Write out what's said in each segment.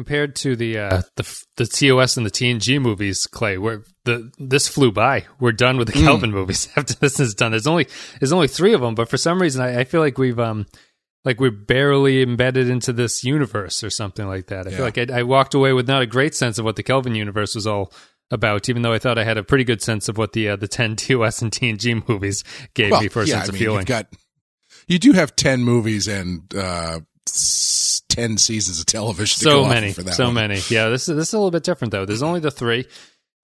compared to the uh, the the TOS and the TNG movies, Clay, where the this flew by. We're done with the Hmm. Kelvin movies after this is done. There's only there's only three of them, but for some reason, I, I feel like we've um like we're barely embedded into this universe or something like that. I Yeah. feel like I, I walked away with not a great sense of what the Kelvin universe was all about, even though I thought I had a pretty good sense of what the uh, the ten TOS and TNG movies gave well, me for a yeah, sense I of mean, feeling. You've got, you do have 10 movies and uh, 10 seasons of television so many, for that so one. many. Yeah, this is this is a little bit different though. There's only the three, and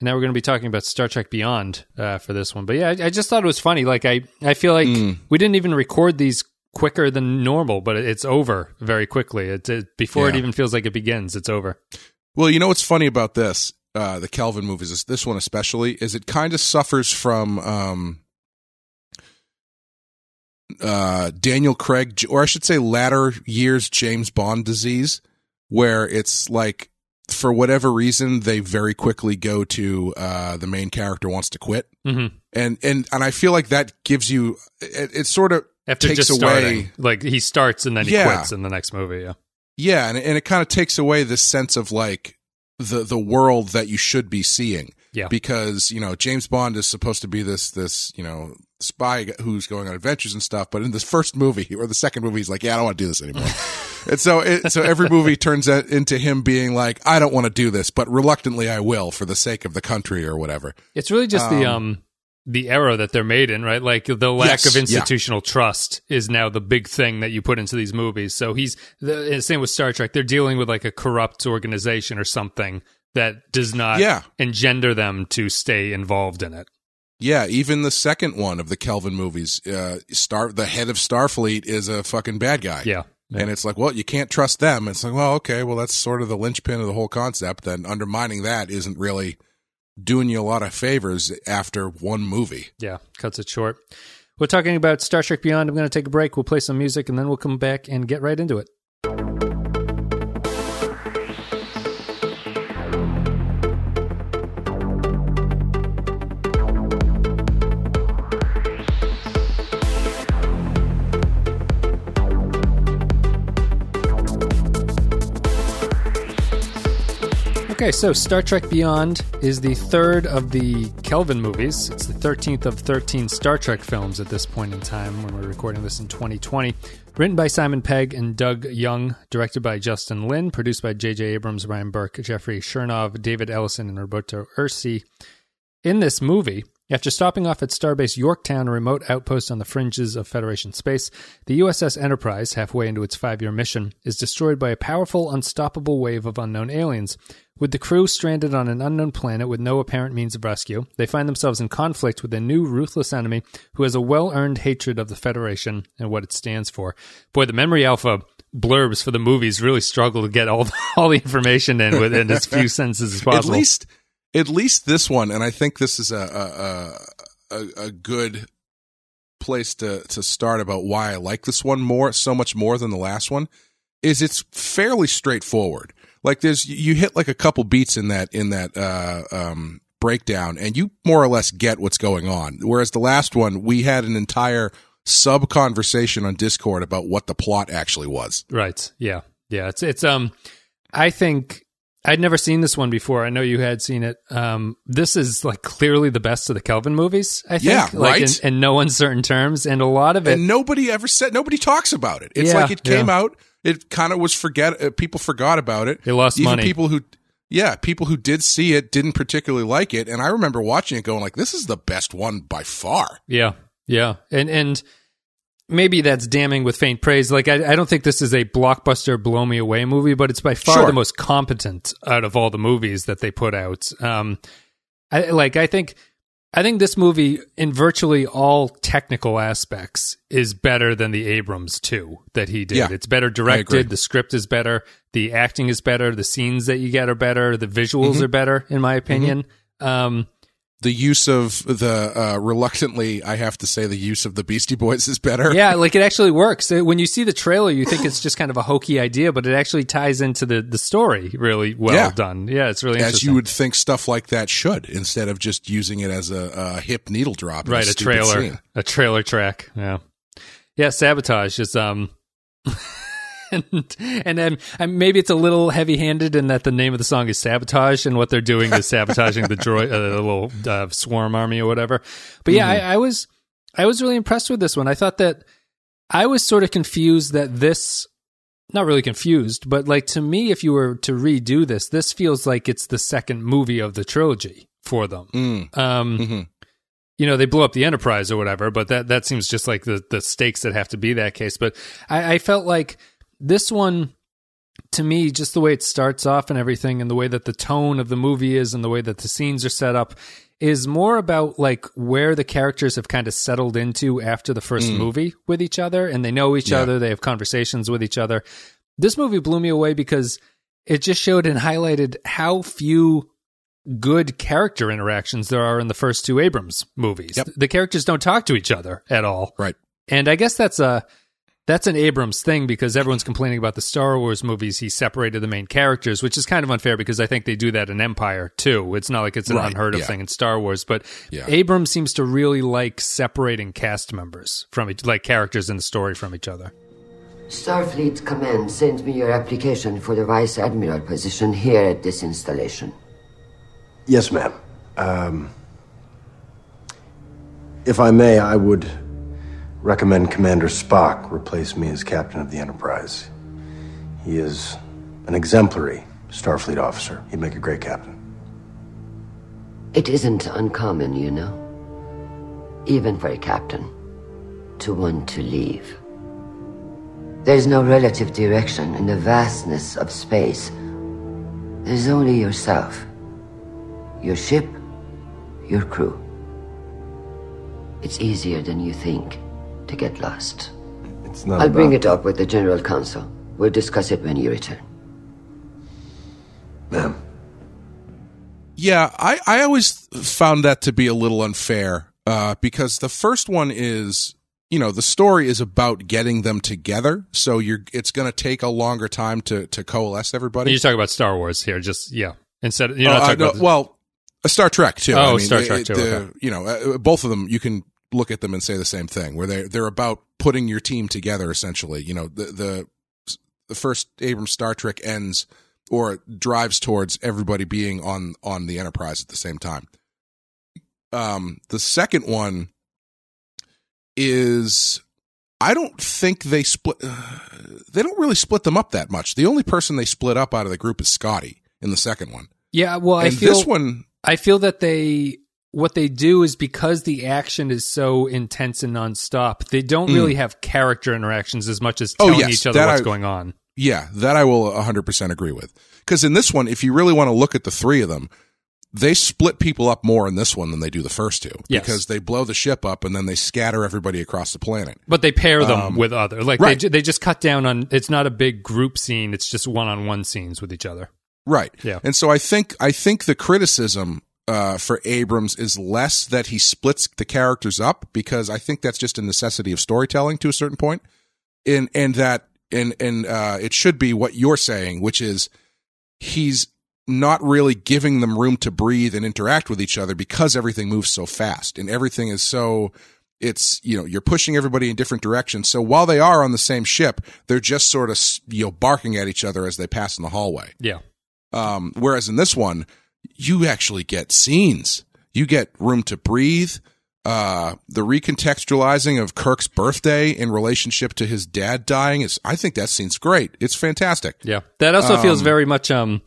now we're going to be talking about Star Trek Beyond uh, for this one. But yeah, I, I just thought it was funny. Like I, I feel like Mm. we didn't even record these quicker than normal, but it's over very quickly. It, it before it even feels like it begins, it's over. Well, you know what's funny about this, uh, the Kelvin movies, this one especially, is it kind of suffers from um, uh, Daniel Craig, or I should say, latter years James Bond disease, where it's like, for whatever reason, they very quickly go to uh, the main character wants to quit, hmm and and and I feel like that gives you it, it sort of After Takes away- starting, like he starts and then he Yeah. quits in the next movie. Yeah, Yeah, and and it kind of takes away this sense of like the the world that you should be seeing. Yeah. Because you know James Bond is supposed to be this this you know spy who's going on adventures and stuff, but in this first movie or the second movie, he's like, yeah, I don't want to do this anymore. and so it, so every movie turns into him being like, I don't want to do this, but reluctantly I will for the sake of the country or whatever. it's really just the Um, um the era that they're made in, right? Like the lack Yes, of yeah. institutional trust is now the big thing that you put into these movies. So he's the same with Star Trek. They're dealing with like a corrupt organization or something that does not Yeah. engender them to stay involved in it. Yeah, even the second one of the Kelvin movies, uh, Star the head of Starfleet is a fucking bad guy. Yeah. And it's like, well, you can't trust them. It's like, well, okay, well, that's sort of the linchpin of the whole concept. Then undermining that isn't really doing you a lot of favors after one movie. Yeah, cuts it short. We're talking about Star Trek Beyond. I'm going to take a break. We'll play some music and then we'll come back and get right into it. Okay, so Star Trek Beyond is the third of the Kelvin movies. It's the 13th of 13 Star Trek films at this point in time when we're recording this in 2020. Written by Simon Pegg and Doug Jung, directed by Justin Lin, produced by J.J. Abrams, Ryan Burk, Jeffrey Chernov, David Ellison, and Roberto Orci. In this movie, after stopping off at Starbase Yorktown, a remote outpost on the fringes of Federation space, the USS Enterprise, halfway into its five year mission, is destroyed by a powerful, unstoppable wave of unknown aliens. With the crew stranded on an unknown planet with no apparent means of rescue, they find themselves in conflict with a new, ruthless enemy who has a well earned hatred of the Federation and what it stands for. Boy, the Memory Alpha blurbs for the movies really struggle to get all the, all the information in within as few sentences as possible. At least, at least this one, and I think this is a a, a, a good place to to start about why I like this one more, so much more than the last one, is it's fairly straightforward. Like there's you hit like a couple beats in that in that uh, um, breakdown, and you more or less get what's going on. Whereas the last one, we had an entire sub conversation on Discord about what the plot actually was. Right. Yeah. Yeah. It's it's um I think I'd never seen this one before. I know you had seen it. Um this is like clearly the best of the Kelvin movies, I think. Yeah, like right? in, in no uncertain terms. And a lot of it and nobody ever said nobody talks about it. It's Yeah, like it came yeah. out. It kind of was forget. Uh, people forgot about it. They lost Even money. people who, yeah, people who did see it didn't particularly like it. And I remember watching it, going like, "This is the best one by far." Yeah, yeah, and and maybe that's damning with faint praise. Like I, I don't think this is a blockbuster blow me away movie, but it's by far Sure. the most competent out of all the movies that they put out. Um, I like I think. I think this movie, in virtually all technical aspects, is better than the Abrams two that he did. Yeah, it's better directed. The script is better. The acting is better. The scenes that you get are better. The visuals Mm-hmm. are better, in my opinion. Um, The use of the uh, reluctantly, I have to say, the use of the Beastie Boys is better. yeah, like it actually works. Uh, When you see the trailer, you think it's just kind of a hokey idea, but it actually ties into the, the story really well Yeah. done. Yeah, it's really As you would think stuff like that should, instead of just using it as a, a hip needle drop. right, a stupid trailer, scene. a trailer track. Yeah, yeah. Sabotage is um, and and then and maybe it's a little heavy-handed in that the name of the song is sabotage, and what they're doing is sabotaging the droid, uh, the little uh, swarm army or whatever. But yeah, I, I was I was really impressed with this one. I thought that I was sort of confused that this. Not really confused, but like to me, if you were to redo this, this feels like it's the second movie of the trilogy for them. Mm. Um, Mhm. you know, they blew up the Enterprise or whatever, but that that seems just like the the stakes that have to be that case. But I, I felt like this one, to me, just the way it starts off and everything, and the way that the tone of the movie is, and the way that the scenes are set up, is more about like where the characters have kind of settled into after the first mm. movie with each other, and they know each Yeah. other, they have conversations with each other. This movie blew me away because it just showed and highlighted how few good character interactions there are in the first two Abrams movies. Yep. The characters don't talk to each other at all. Right. And I guess that's a that's an Abrams thing because everyone's complaining about the Star Wars movies. He separated the main characters, which is kind of unfair because I think they do that in Empire too. It's not like it's an Right, unheard of yeah. thing in Star Wars, but Yeah. Abrams seems to really like separating cast members from each, like characters in the story from each other. Starfleet Command sent me your application for the Vice Admiral position here at this installation. Yes, ma'am. Um, if I may, I would recommend Commander Spock replace me as captain of the Enterprise. He is an exemplary Starfleet officer. He'd make a great captain. It isn't uncommon, you know, even for a captain, to want to leave. There's no relative direction in the vastness of space. There's only yourself, your ship, your crew. It's easier than you think to get lost. It's not I'll bring it up with the General Council. We'll discuss it when you return. Ma'am. Yeah, I, I always found that to be a little unfair uh, because the first one is, you know, the story is about getting them together, so you're it's going to take a longer time to to coalesce everybody. You talk about Star Wars here, just yeah. Instead, you're Oh, not uh, talking no, about the- well, a Star Trek too. Oh, I Star the- Trek too, the- okay. You know, uh, both of them. You can look at them and say the same thing, where they they're about putting your team together. Essentially, you know, the the the first Abrams Star Trek ends or drives towards everybody being on on the Enterprise at the same time. Um, the second one is. I don't think they split. Uh, they don't really split them up that much. The only person they split up out of the group is Scotty in the second one. yeah. Well, I feel this one, I feel that they what they do is because the action is so intense and nonstop, they don't really have character interactions as much as Mm. Oh, telling yes, each other what's I- going on. yeah, that I will 100% agree with. Because in this one, if you really want to look at the three of them, they split people up more in this one than they do the first two. Yes. Because they blow the ship up and then they scatter everybody across the planet. But they pair them with other like Um, right. they they just cut down on. It's not a big group scene. It's just one on one scenes with each other. Right. Yeah. And so I think I think the criticism uh, for Abrams is less that he splits the characters up because I think that's just a necessity of storytelling to a certain point, and and that and and uh, it should be what you're saying, which is he's not really giving them room to breathe and interact with each other because everything moves so fast and everything is so it's you know you're pushing everybody in different directions. So while they are on the same ship they're just sort of you know barking at each other as they pass in the hallway. Yeah. um, whereas in this one, you actually get scenes. You get room to breathe. Uh, the recontextualizing of Kirk's birthday in relationship to his dad dying is, I think that scene's great. It's fantastic. Yeah. That also feels very much um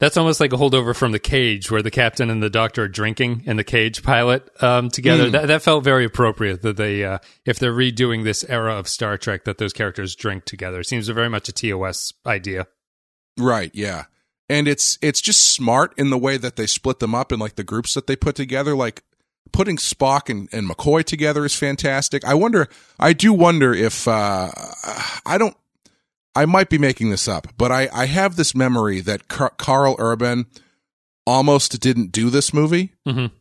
that's almost like a holdover from the cage where the captain and the doctor are drinking in the cage pilot um together. Hmm. That that felt very appropriate that they uh if they're redoing this era of Star Trek that those characters drink together. It seems very much a TOS idea. Right. Yeah. And it's, it's just smart in the way that they split them up in like the groups that they put together. Like putting Spock and, and McCoy together is fantastic. I wonder, I do wonder if, uh, I don't, I might be making this up, but I, I have this memory that Car- Karl Urban almost didn't do this movie. Mhm.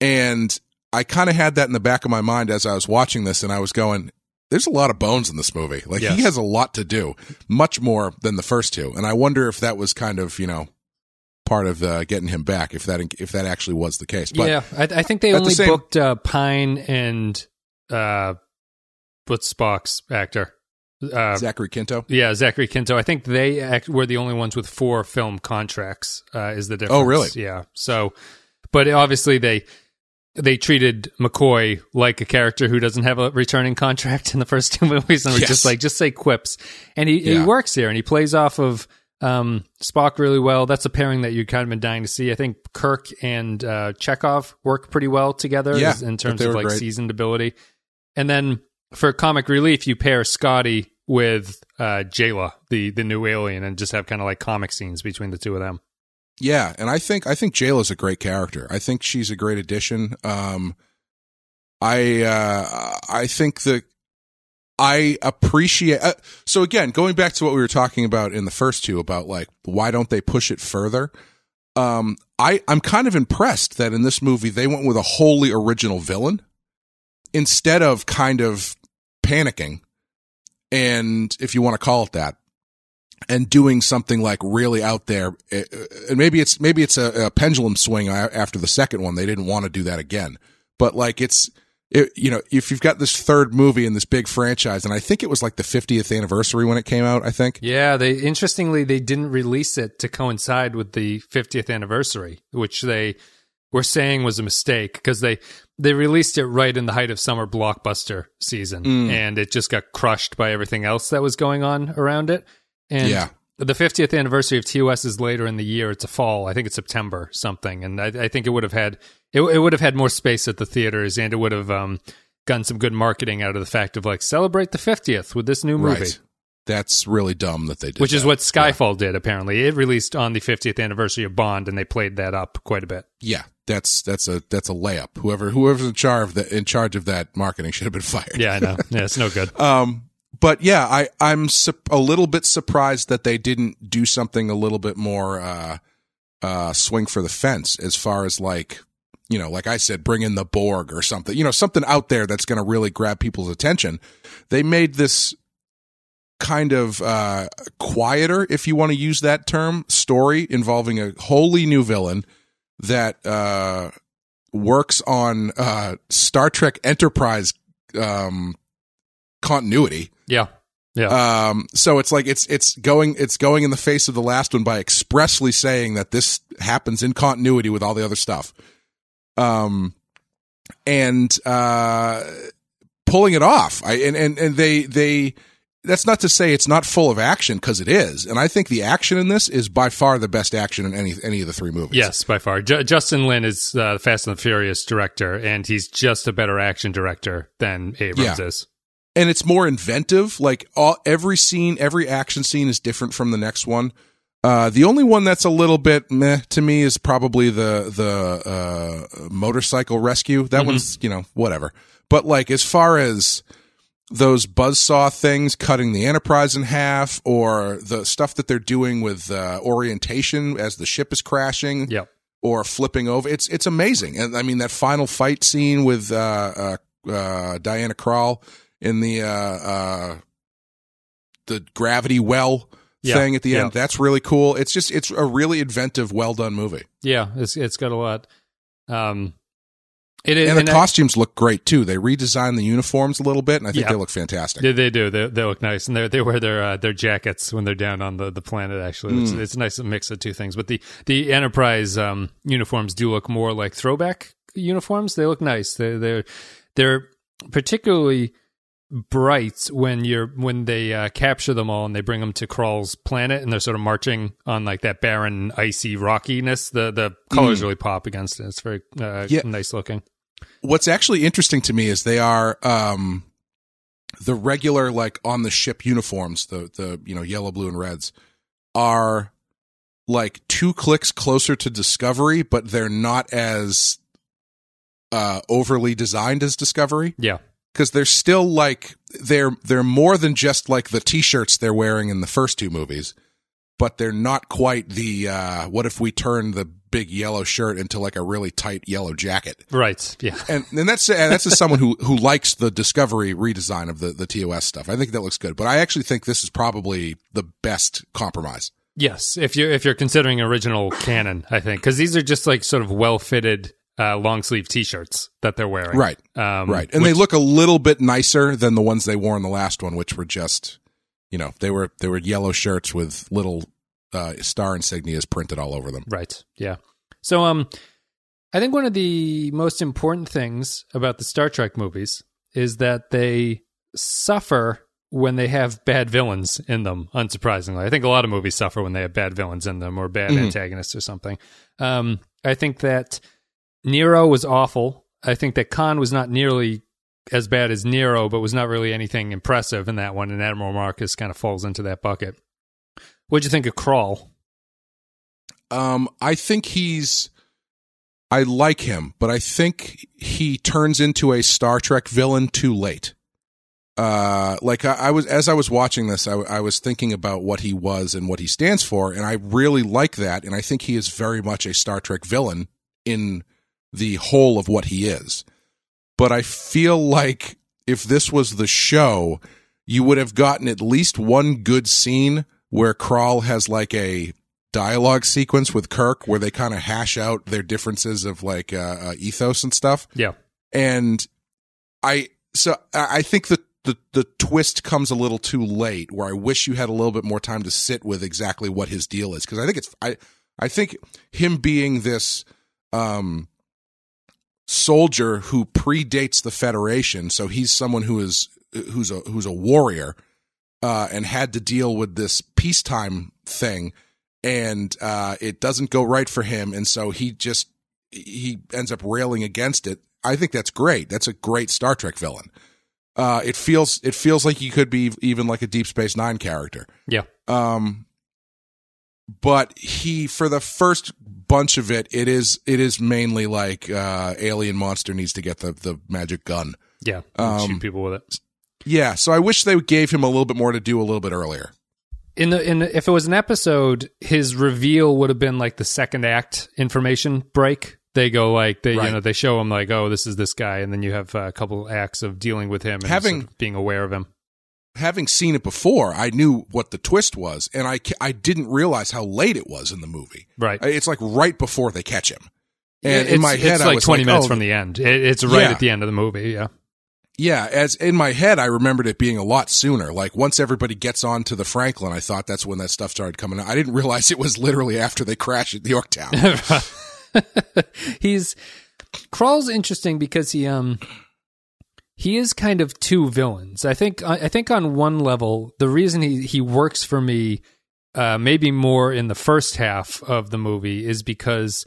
And I kind of had that in the back of my mind as I was watching this and I was going, there's a lot of bones in this movie. Like Yes. he has a lot to do, much more than the first two. And I wonder if that was kind of, you know, part of uh, getting him back, if that, if that actually was the case. But yeah, I, I think they at the only same- booked uh, Pine and uh, what's Spock's actor? uh, Zachary Quinto. yeah, Zachary Quinto. I think they act, were the only ones with four film contracts. Uh, is the difference? Oh, really? Yeah. So, but obviously they they treated McCoy like a character who doesn't have a returning contract in the first two movies, and were Yes. just like just say quips, and he, he works here and he plays off of um, Spock really well. That's a pairing that you kind of been dying to see. I think Kirk and uh, Chekov work pretty well together Yeah, in terms of like great. seasoned ability. And then for comic relief, you pair Scotty with uh, Jaylah, the the new alien, and just have kind of like comic scenes between the two of them. Yeah, and I think I think Jaylah's a great character. I think she's a great addition. Um, I uh, I think that I appreciate. Uh, so again, going back to what we were talking about in the first two about like why don't they push it further? Um, I I'm kind of impressed that in this movie they went with a wholly original villain instead of kind of panicking, and if you want to call it that, and doing something like really out there. Uh, And maybe it's maybe it's a, a pendulum swing after the second one. They didn't want to do that again. But like it's it, you know if you've got this third movie in this big franchise, and I think it was like the 50th anniversary when it came out. I think. Yeah, they interestingly they didn't release it to coincide with the 50th anniversary, which they were saying was a mistake because they they released it right in the height of summer blockbuster season, Mm. and it just got crushed by everything else that was going on around it. And Yeah. the 50th anniversary of TOS is later in the year. It's a fall. I think it's September something, and I, I think it would have had it, it would have had more space at the theaters, and it would have um, gotten some good marketing out of the fact of like celebrate the 50th with this new movie. Right. That's really dumb that they did. Which is that. what Skyfall did. Apparently, it released on the 50th anniversary of Bond, and they played that up quite a bit. Yeah, that's that's a that's a layup. Whoever whoever's in charge of that in charge of that marketing should have been fired. Yeah, I know. Yeah, it's no good. Um, but yeah, I I'm sup- a little bit surprised that they didn't do something a little bit more uh, uh, swing for the fence as far as like you know, like I said, bring in the Borg or something. You know, something out there that's going to really grab people's attention. They made this kind of uh, quieter, if you want to use that term, story involving a wholly new villain that uh, works on uh, Star Trek Enterprise um, continuity. Yeah, yeah, Um, so it's like it's it's going it's going in the face of the last one by expressly saying that this happens in continuity with all the other stuff. Um, and uh, pulling it off. I and and and they they. That's not to say it's not full of action because it is, and I think the action in this is by far the best action in any any of the three movies. yes, by far. Ju- Justin Lin is uh, the Fast and the Furious director, and he's just a better action director than Abrams Yeah. is. And it's more inventive. Like all every scene, every action scene is different from the next one. Uh, the only one that's a little bit meh to me is probably the the uh, motorcycle rescue. That one's you know whatever. But like as far as those buzzsaw things cutting the Enterprise in half, or the stuff that they're doing with uh, orientation as the ship is crashing, Yep. or flipping over. It's it's amazing, and I mean that final fight scene with uh, uh, uh, Diana Krall in the uh, uh, the gravity well Yeah, thing at the yeah. end. That's really cool. It's just it's a really inventive, well done movie, Yeah, it's it's got a lot. Um, it is, and the and I- costumes look great too. They redesigned the uniforms a little bit, and I think Yeah. they look fantastic. They, they do. They, they look nice, and they they wear their uh, their jackets when they're down on the, the planet. Actually, it's, Mm. it's a nice mix of two things. But the the Enterprise um, uniforms do look more like throwback uniforms. They look nice. They they're they're particularly bright when you're when they uh, capture them all and they bring them to Krall's planet and they're sort of marching on like that barren, icy rockiness. The the colors really pop against it. It's very uh, Yeah. nice looking. What's actually interesting to me is they are um, the regular like on the ship uniforms, the the you know yellow, blue, and reds are like two clicks closer to Discovery, but they're not as uh, overly designed as Discovery Yeah, because they're still like they're they're more than just like the t-shirts they're wearing in the first two movies but they're not quite the uh what if we turn the big yellow shirt into like a really tight yellow jacket right. Yeah. and and that's and that's as someone who who likes the discovery redesign of the the TOS stuff I think that looks good but I actually think this is probably the best compromise Yes, if you're if you're considering original canon, I think because these are just like sort of well fitted uh, long sleeve t shirts that they're wearing, right Um, right and they look a little bit nicer than the ones they wore in the last one which were just you know they were they were yellow shirts with little uh, star insignias printed all over them. Right. Yeah. So um I think one of the most important things about the Star Trek movies is that they suffer when they have bad villains in them, unsurprisingly. I think a lot of movies suffer when they have bad villains in them or bad Mhm. antagonists or something. Um I think that Nero was awful. I think that Khan was not nearly as bad as Nero, but was not really anything impressive in that one, and Admiral Marcus kind of falls into that bucket. What'd you think of Krall? Um, I think he's. I like him, but I think he turns into a Star Trek villain too late. Uh, like I, I was as I was watching this, I, I was thinking about what he was and what he stands for, and I really like that, and I think he is very much a Star Trek villain in the whole of what he is. But I feel like if this was the show, you would have gotten at least one good scene where Krall has like a dialogue sequence with Kirk where they kind of hash out their differences of like uh, uh, ethos and stuff. Yeah. And I so I think the, the the twist comes a little too late where I wish you had a little bit more time to sit with exactly what his deal is because I think it's I I think him being this um soldier who predates the Federation, so he's someone who is who's a who's a warrior uh, and had to deal with this peacetime thing, and uh, it doesn't go right for him, and so he just he ends up railing against it. I think that's great. That's a great Star Trek villain. Uh, it feels it feels like he could be even like a Deep Space Nine character. Yeah. Um, but he for the first bunch of it, it is it is mainly like uh, alien monster needs to get the the magic gun. Yeah. Um, shoot people with it. Yeah, so I wish they gave him a little bit more to do a little bit earlier. In the in the, if it was an episode, his reveal would have been like the second act information break. They go like they Right. you know they show him like oh this is this guy, and then you have a couple acts of dealing with him and Having- sort of being aware of him. Having seen it before, I knew what the twist was, and I I didn't realize how late it was in the movie. Right. It's like right before they catch him. And it's, in my head, it's I like was twenty like, minutes oh, from the end. It, it's right Yeah. at the end of the movie. Yeah. Yeah, as in my head, I remembered it being a lot sooner. Like once everybody gets on to the Franklin, I thought that's when that stuff started coming out. I didn't realize it was literally after they crashed at Yorktown. he's Krall's interesting because he um he is kind of two villains. I think I think on one level the reason he he works for me uh maybe more in the first half of the movie is because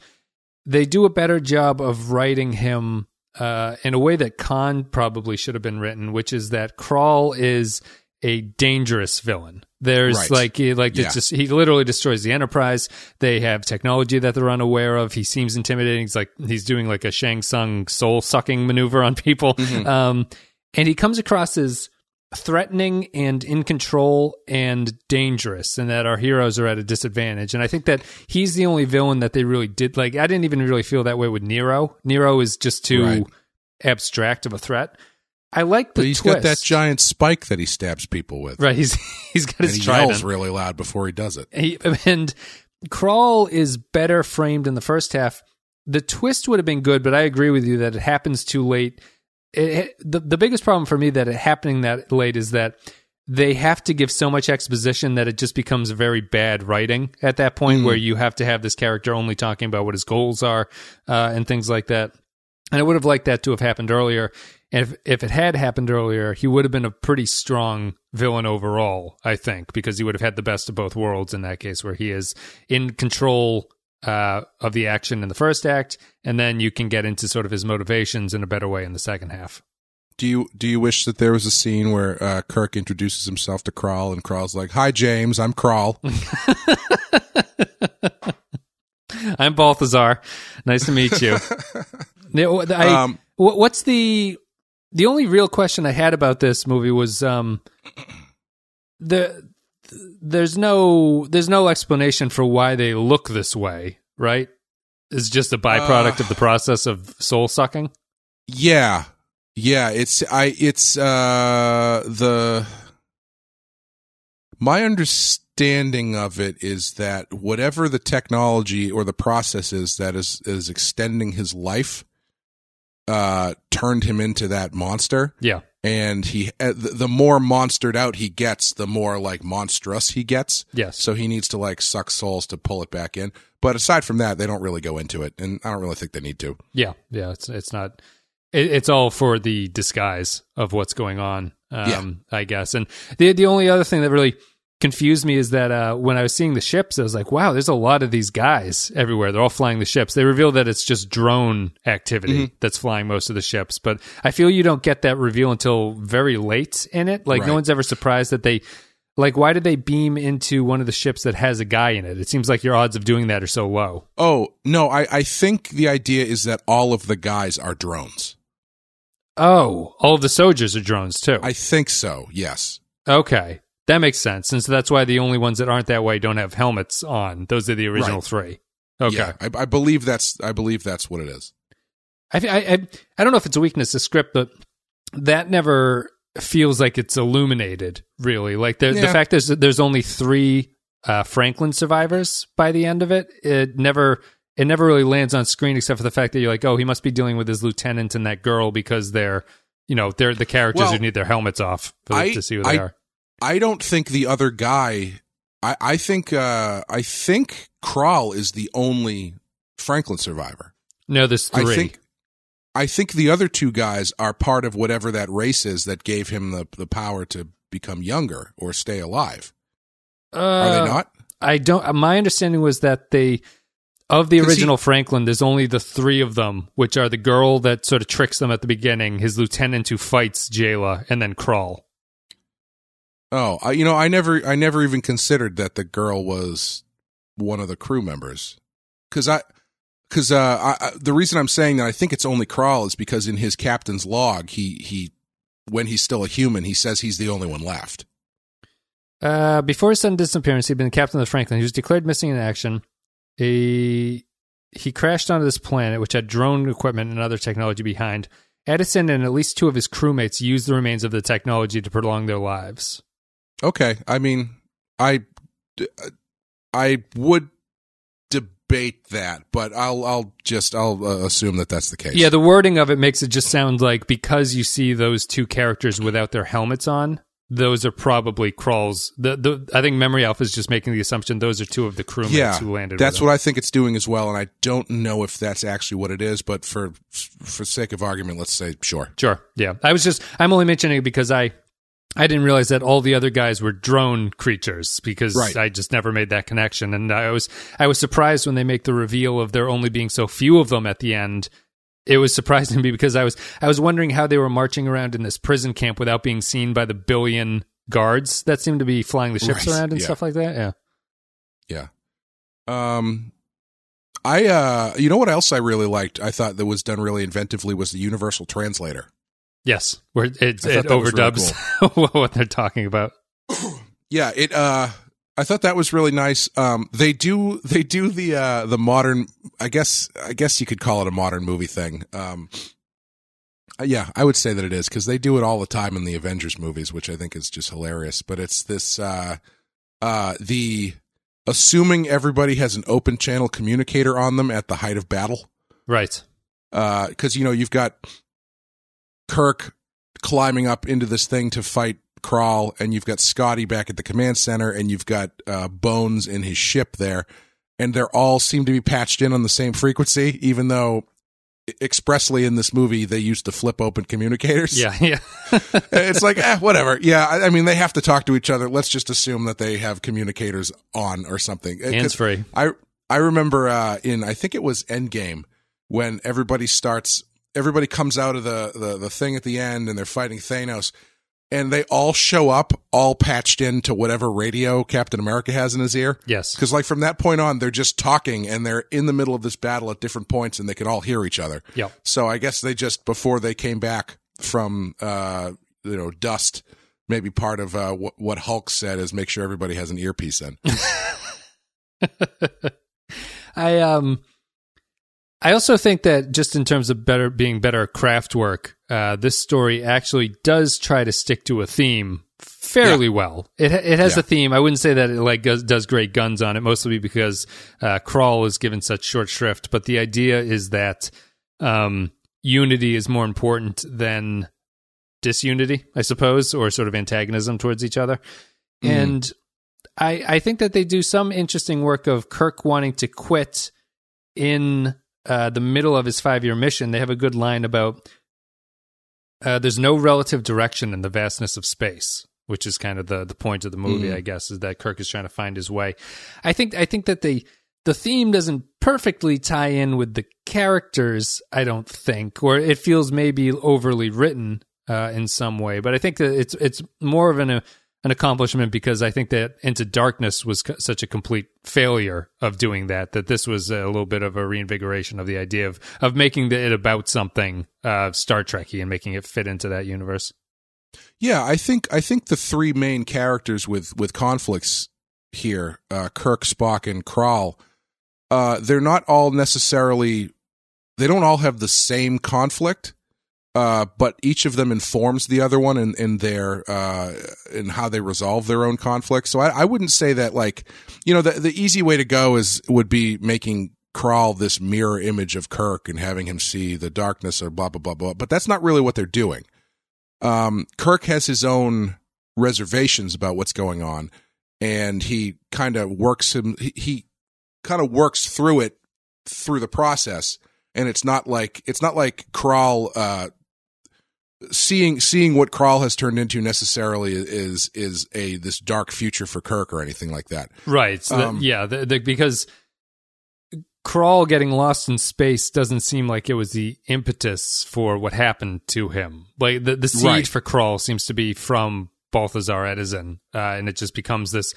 they do a better job of writing him uh in a way that Khan probably should have been written, which is that Krall is a dangerous villain. There's Right. like he- like Yeah. it's just he literally destroys the Enterprise. They have technology that they're unaware of. He seems intimidating. He's like he's doing like a Shang Tsung soul sucking maneuver on people. Um, and he comes across as threatening and in control and dangerous, and that our heroes are at a disadvantage. And I think that he's the only villain that they really did like. I didn't even really feel that way with Nero. Nero is just too Right. abstract of a threat. I like the But he's twist. got that giant spike that he stabs people with. right. He's he's got And his he trident. yells really loud before he does it. He, and Krall is better framed in the first half. The twist would have been good, but I agree with you that it happens too late. It, the the biggest problem for me that it happening that late is that they have to give so much exposition that it just becomes very bad writing at that point, where you have to have this character only talking about what his goals are uh, and things like that. And I would have liked that to have happened earlier. And if if it had happened earlier, he would have been a pretty strong villain overall, I think, because he would have had the best of both worlds in that case, where he is in control uh, of the action in the first act, and then you can get into sort of his motivations in a better way in the second half. Do you do you wish that there was a scene where uh, Kirk introduces himself to Krall and Krall's like, "Hi James, I'm Krall." I'm Balthazar. Nice to meet you. I- Um, what's the the only real question I had about this movie was um the there's no there's no explanation for why they look this way, right? It's just a byproduct Uh, of the process of soul sucking. Yeah. Yeah, it's I it's uh the my understanding of it is that whatever the technology or the process is that is is extending his life uh turned him into that monster Yeah. and he uh, the, more monstered out he gets, the more like monstrous he gets. Yes. So he needs to like suck souls to pull it back in. But aside from that, they don't really go into it, and I don't really think they need to. Yeah, yeah. It's it's not. It, it's all for the disguise of what's going on. Um, I guess. And the the only other thing that really confused me is that uh, when I was seeing the ships, I was like, wow, there's a lot of these guys everywhere. They're all flying the ships. They reveal that it's just drone activity Mm-hmm. that's flying most of the ships. But I feel you don't get that reveal until very late in it. Like, no one's ever surprised that they. Like, why did they beam into one of the ships that has a guy in it? It seems like your odds of doing that are so low. Oh no, I I think the idea is that all of the guys are drones. Oh, all of the soldiers are drones too. I think so. Yes. Okay. That makes sense. And so that's why the only ones that aren't that way don't have helmets on. Those are the original Right. three. Okay. Yeah, I, I believe that's I believe that's what it is. I, I, I, I don't know if it's a weakness of script, but that never feels like it's illuminated, really. Like the, the fact is that there's only three uh, Franklin survivors by the end of it. It never. It never really lands on screen except for the fact that you're like, oh, he must be dealing with his lieutenant and that girl because they're, you know, they're the characters Well, who need their helmets off for, I- to see who they I- are. I don't think the other guy. I I think uh I think Krall is the only Franklin survivor. No, there's three. I think I think the other two guys are part of whatever that race is that gave him the the power to become younger or stay alive. Are Uh, they not? I don't. My understanding was that they, of the 'Cause he- original Franklin, there's only the three of them, which are the girl that sort of tricks them at the beginning, his lieutenant who fights Jaylah, and then Krall. Oh, I, you know, I never I never even considered that the girl was one of the crew members. Cuz I cuz uh I, I, the reason I'm saying that I think it's only Krall is because in his captain's log, he he when he's still a human, he says he's the only one left. Uh, before his sudden disappearance, he'd been the captain of the Franklin. He was declared missing in action. He he crashed onto this planet, which had drone equipment and other technology behind. Edison and at least two of his crewmates used the remains of the technology to prolong their lives. Okay, I mean, I I would debate that, but I'll I'll just I'll uh, assume that that's the case. Yeah, the wording of it makes it just sound like because you see those two characters without their helmets on, those are probably Krall's. The, the I think Memory Alpha is just making the assumption those are two of the crewmates yeah, who landed. that's what I think it's doing as well, and I don't know if that's actually what it is, but for for sake of argument, let's say sure. Sure. Yeah. I was just I'm only mentioning it because I I didn't realize that all the other guys were drone creatures because Right. I just never made that connection and I was I was surprised when they make the reveal of there only being so few of them at the end. It was surprising to me because I was I was wondering how they were marching around in this prison camp without being seen by the billion guards that seemed to be flying the ships Right. around and Yeah. stuff like that. Yeah. Yeah. Um, I uh, you know what else I really liked? I thought that was done really inventively was the Universal Translator. Yes, where it, it I thought that was really overdubs what they're talking about. Yeah, it. Uh, I thought that was really nice. Um, they do they do the uh the modern. I guess I guess you could call it a modern movie thing. Um, uh, yeah, I would say that it is because they do it all the time in the Avengers movies, which I think is just hilarious. But it's this uh, uh, the assuming everybody has an open channel communicator on them at the height of battle. Right. because you know you've got Kirk climbing up into this thing to fight Krall, and you've got Scotty back at the command center, and you've got uh, Bones in his ship there, and they're all seem to be patched in on the same frequency, even though expressly in this movie they used to flip open communicators. Yeah. Yeah. it's like eh, whatever. Yeah, I, I mean they have to talk to each other. Let's just assume that they have communicators on or something. 'cause Hands free. I I remember uh, in I think it was Endgame when everybody starts everybody comes out of the, the the thing at the end and they're fighting Thanos and they all show up all patched into whatever radio Captain America has in his ear. Yes. Because like from that point on, they're just talking and they're in the middle of this battle at different points and they can all hear each other. Yep. So I guess they just before they came back from uh you know dust, maybe part of uh what, what Hulk said is make sure everybody has an earpiece in. I um I also think that just in terms of better being better craft work, uh, this story actually does try to stick to a theme fairly well. It it has Yeah. a theme. I wouldn't say that it like does, does great guns on it, mostly because uh, Krall is given such short shrift. But the idea is that um, unity is more important than disunity, I suppose, or sort of antagonism towards each other. And I I think that they do some interesting work of Kirk wanting to quit in uh, the middle of his five year mission. They have a good line about uh, there's no relative direction in the vastness of space, which is kind of the the point of the movie, I guess, is that Kirk is trying to find his way. I think I think that the the theme doesn't perfectly tie in with the characters. I don't think, or it feels maybe overly written uh, in some way. But I think that it's it's more of an uh, an accomplishment because I think that Into Darkness was c- such a complete failure of doing that. That this was a little bit of a reinvigoration of the idea of of making it about something uh, Star Trekky and making it fit into that universe. Yeah, I think I think the three main characters with with conflicts here, uh, Kirk, Spock, and Krall, uh, they're not all necessarily they don't all have the same conflict, uh, but each of them informs the other one in, in their uh, in how they resolve their own conflict. So I, I wouldn't say that like you know the the easy way to go is would be making Krall this mirror image of Kirk and having him see the darkness or blah blah blah blah. But that's not really what they're doing um, Kirk has his own reservations about what's going on, and he kind of works him. He, he kind of works through it through the process, and it's not like it's not like Krall uh, seeing seeing what Krall has turned into necessarily is is a this dark future for Kirk or anything like that. Right. So that- Um, yeah, the, the, because Krall getting lost in space doesn't seem like it was the impetus for what happened to him. Like the the seed Right. for Krall seems to be from Balthazar Edison, uh, and it just becomes this.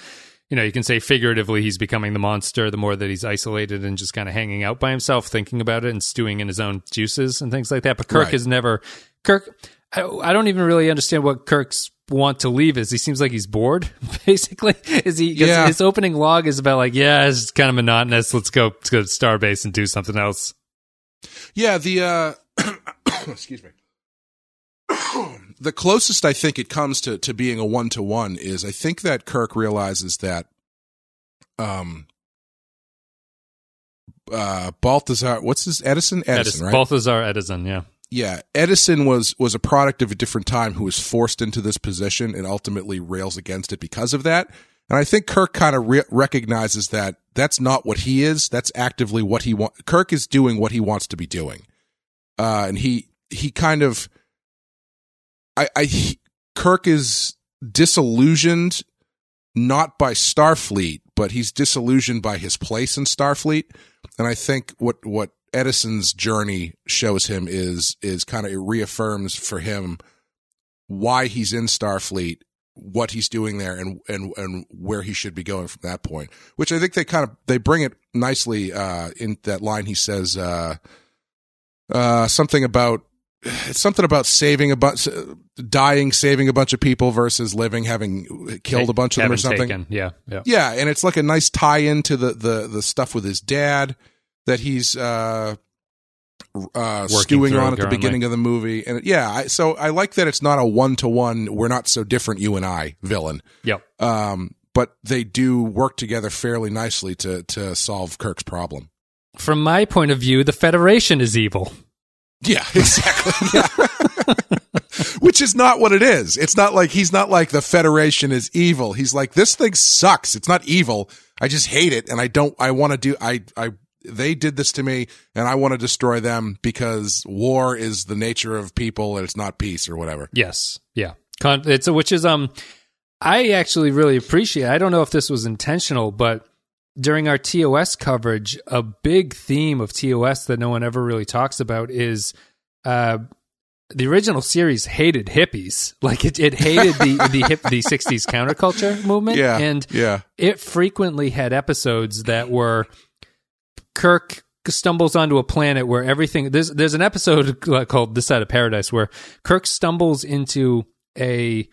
You know, you can say figuratively he's becoming the monster the more that he's isolated and just kind of hanging out by himself, thinking about it and stewing in his own juices and things like that. But Kirk Right. is never Kirk. I, I don't even really understand what Kirk's want to leave is. He seems like he's bored. Basically, is he Yeah. His opening log is about like, yeah, it's kind of monotonous. Let's go, let's go to Starbase and do something else. Yeah, the uh excuse me. the closest I think it comes to to being a one to one is I think that Kirk realizes that um uh Balthazar what's his Edison Edison, Edison, right? Balthazar Edison. Yeah, yeah, Edison was was a product of a different time who was forced into this position and ultimately rails against it because of that. And I think Kirk kind of re- recognizes that that's not what he is. That's actively what he wants. Kirk is doing what he wants to be doing, uh, and he he kind of, I, I he- Kirk is disillusioned not by Starfleet, but he's disillusioned by his place in Starfleet. And I think what what Edison's journey shows him is is kind of it reaffirms for him why he's in Starfleet, what he's doing there, and and and where he should be going from that point. Which I think they kind of they bring it nicely uh, in that line. He says uh, uh, something about it's something about saving a bunch, dying, saving a bunch of people versus living, having killed a bunch of them or something. taken- Yeah, yeah. Yeah, and it's like a nice tie into the the the stuff with his dad that he's uh uh stewing on at the currently. beginning of the movie. And yeah, I, so I like that it's not a one to one we're not so different you and I villain. Yep. Um but they do work together fairly nicely to to solve Kirk's problem. From my point of view, the Federation is evil. Yeah, exactly. Yeah. Which is not what it is. It's not like he's not like the Federation is evil. He's like this thing sucks. It's not evil. I just hate it and I don't I want to do I I they did this to me and I want to destroy them because war is the nature of people and it's not peace or whatever. Yes. Yeah. Con- it's which is um I actually really appreciate. I don't know if this was intentional, but during our TOS coverage, a big theme of TOS that no one ever really talks about is uh the original series hated hippies. Like it, it hated the the hip the 60s counterculture movement Yeah. and yeah. it frequently had episodes that were Kirk stumbles onto a planet where everything there's there's an episode called This Side of Paradise where Kirk stumbles into a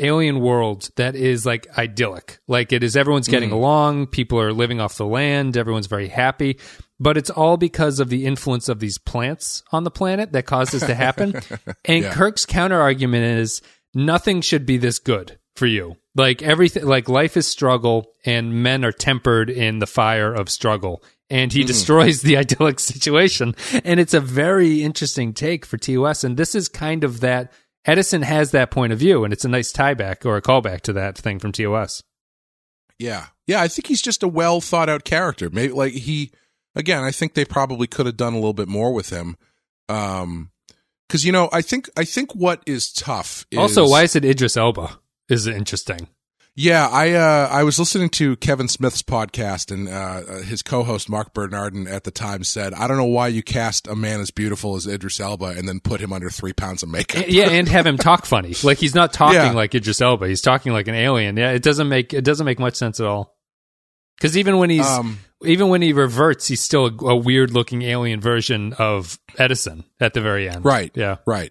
alien world that is like idyllic. Like it is everyone's getting hmm. along, people are living off the land, everyone's very happy, but it's all because of the influence of these plants on the planet that caused this to happen. and Yeah. Kirk's counter argument is nothing should be this good for you. Like everything like life is struggle and men are tempered in the fire of struggle. And he destroys the idyllic situation. And it's a very interesting take for TOS. And this is kind of that Edison has that point of view, and it's a nice tieback or a callback to that thing from TOS. Yeah. Yeah, I think he's just a well thought out character. Maybe like he again, I think they probably could have done a little bit more with him. Um cuz you know, I think I think what is tough is Also, why is it Idris Elba? Is interesting. Yeah, I uh, I was listening to Kevin Smith's podcast, and uh, his co-host Marc Bernardin at the time said, "I don't know why you cast a man as beautiful as Idris Elba and then put him under three pounds of makeup." yeah, and have him talk funny. Like he's not talking Yeah. like Idris Elba. He's talking like an alien. Yeah, it doesn't make it doesn't make much sense at all. Because even when he's Um, even when he reverts, he's still a, a weird looking alien version of Edison at the very end. Right. Yeah. Right.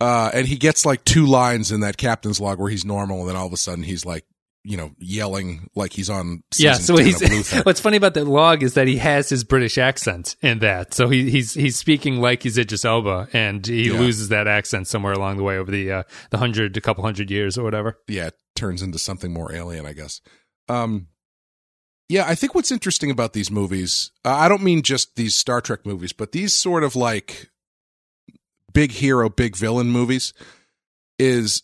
Uh, and he gets like two lines in that captain's log where he's normal, and then all of a sudden he's like, you know, yelling like he's on. Yeah, so 10 he's what's funny about that log is that he has his British accent in that. So he, he's he's speaking like he's Idris Elba, and he Yeah. loses that accent somewhere along the way over the uh, the hundred, a couple hundred years or whatever. yeah, it turns into something more alien, I guess. Um, yeah, I think what's interesting about these movies, uh, I don't mean just these Star Trek movies, but these sort of like big hero, big villain movies, is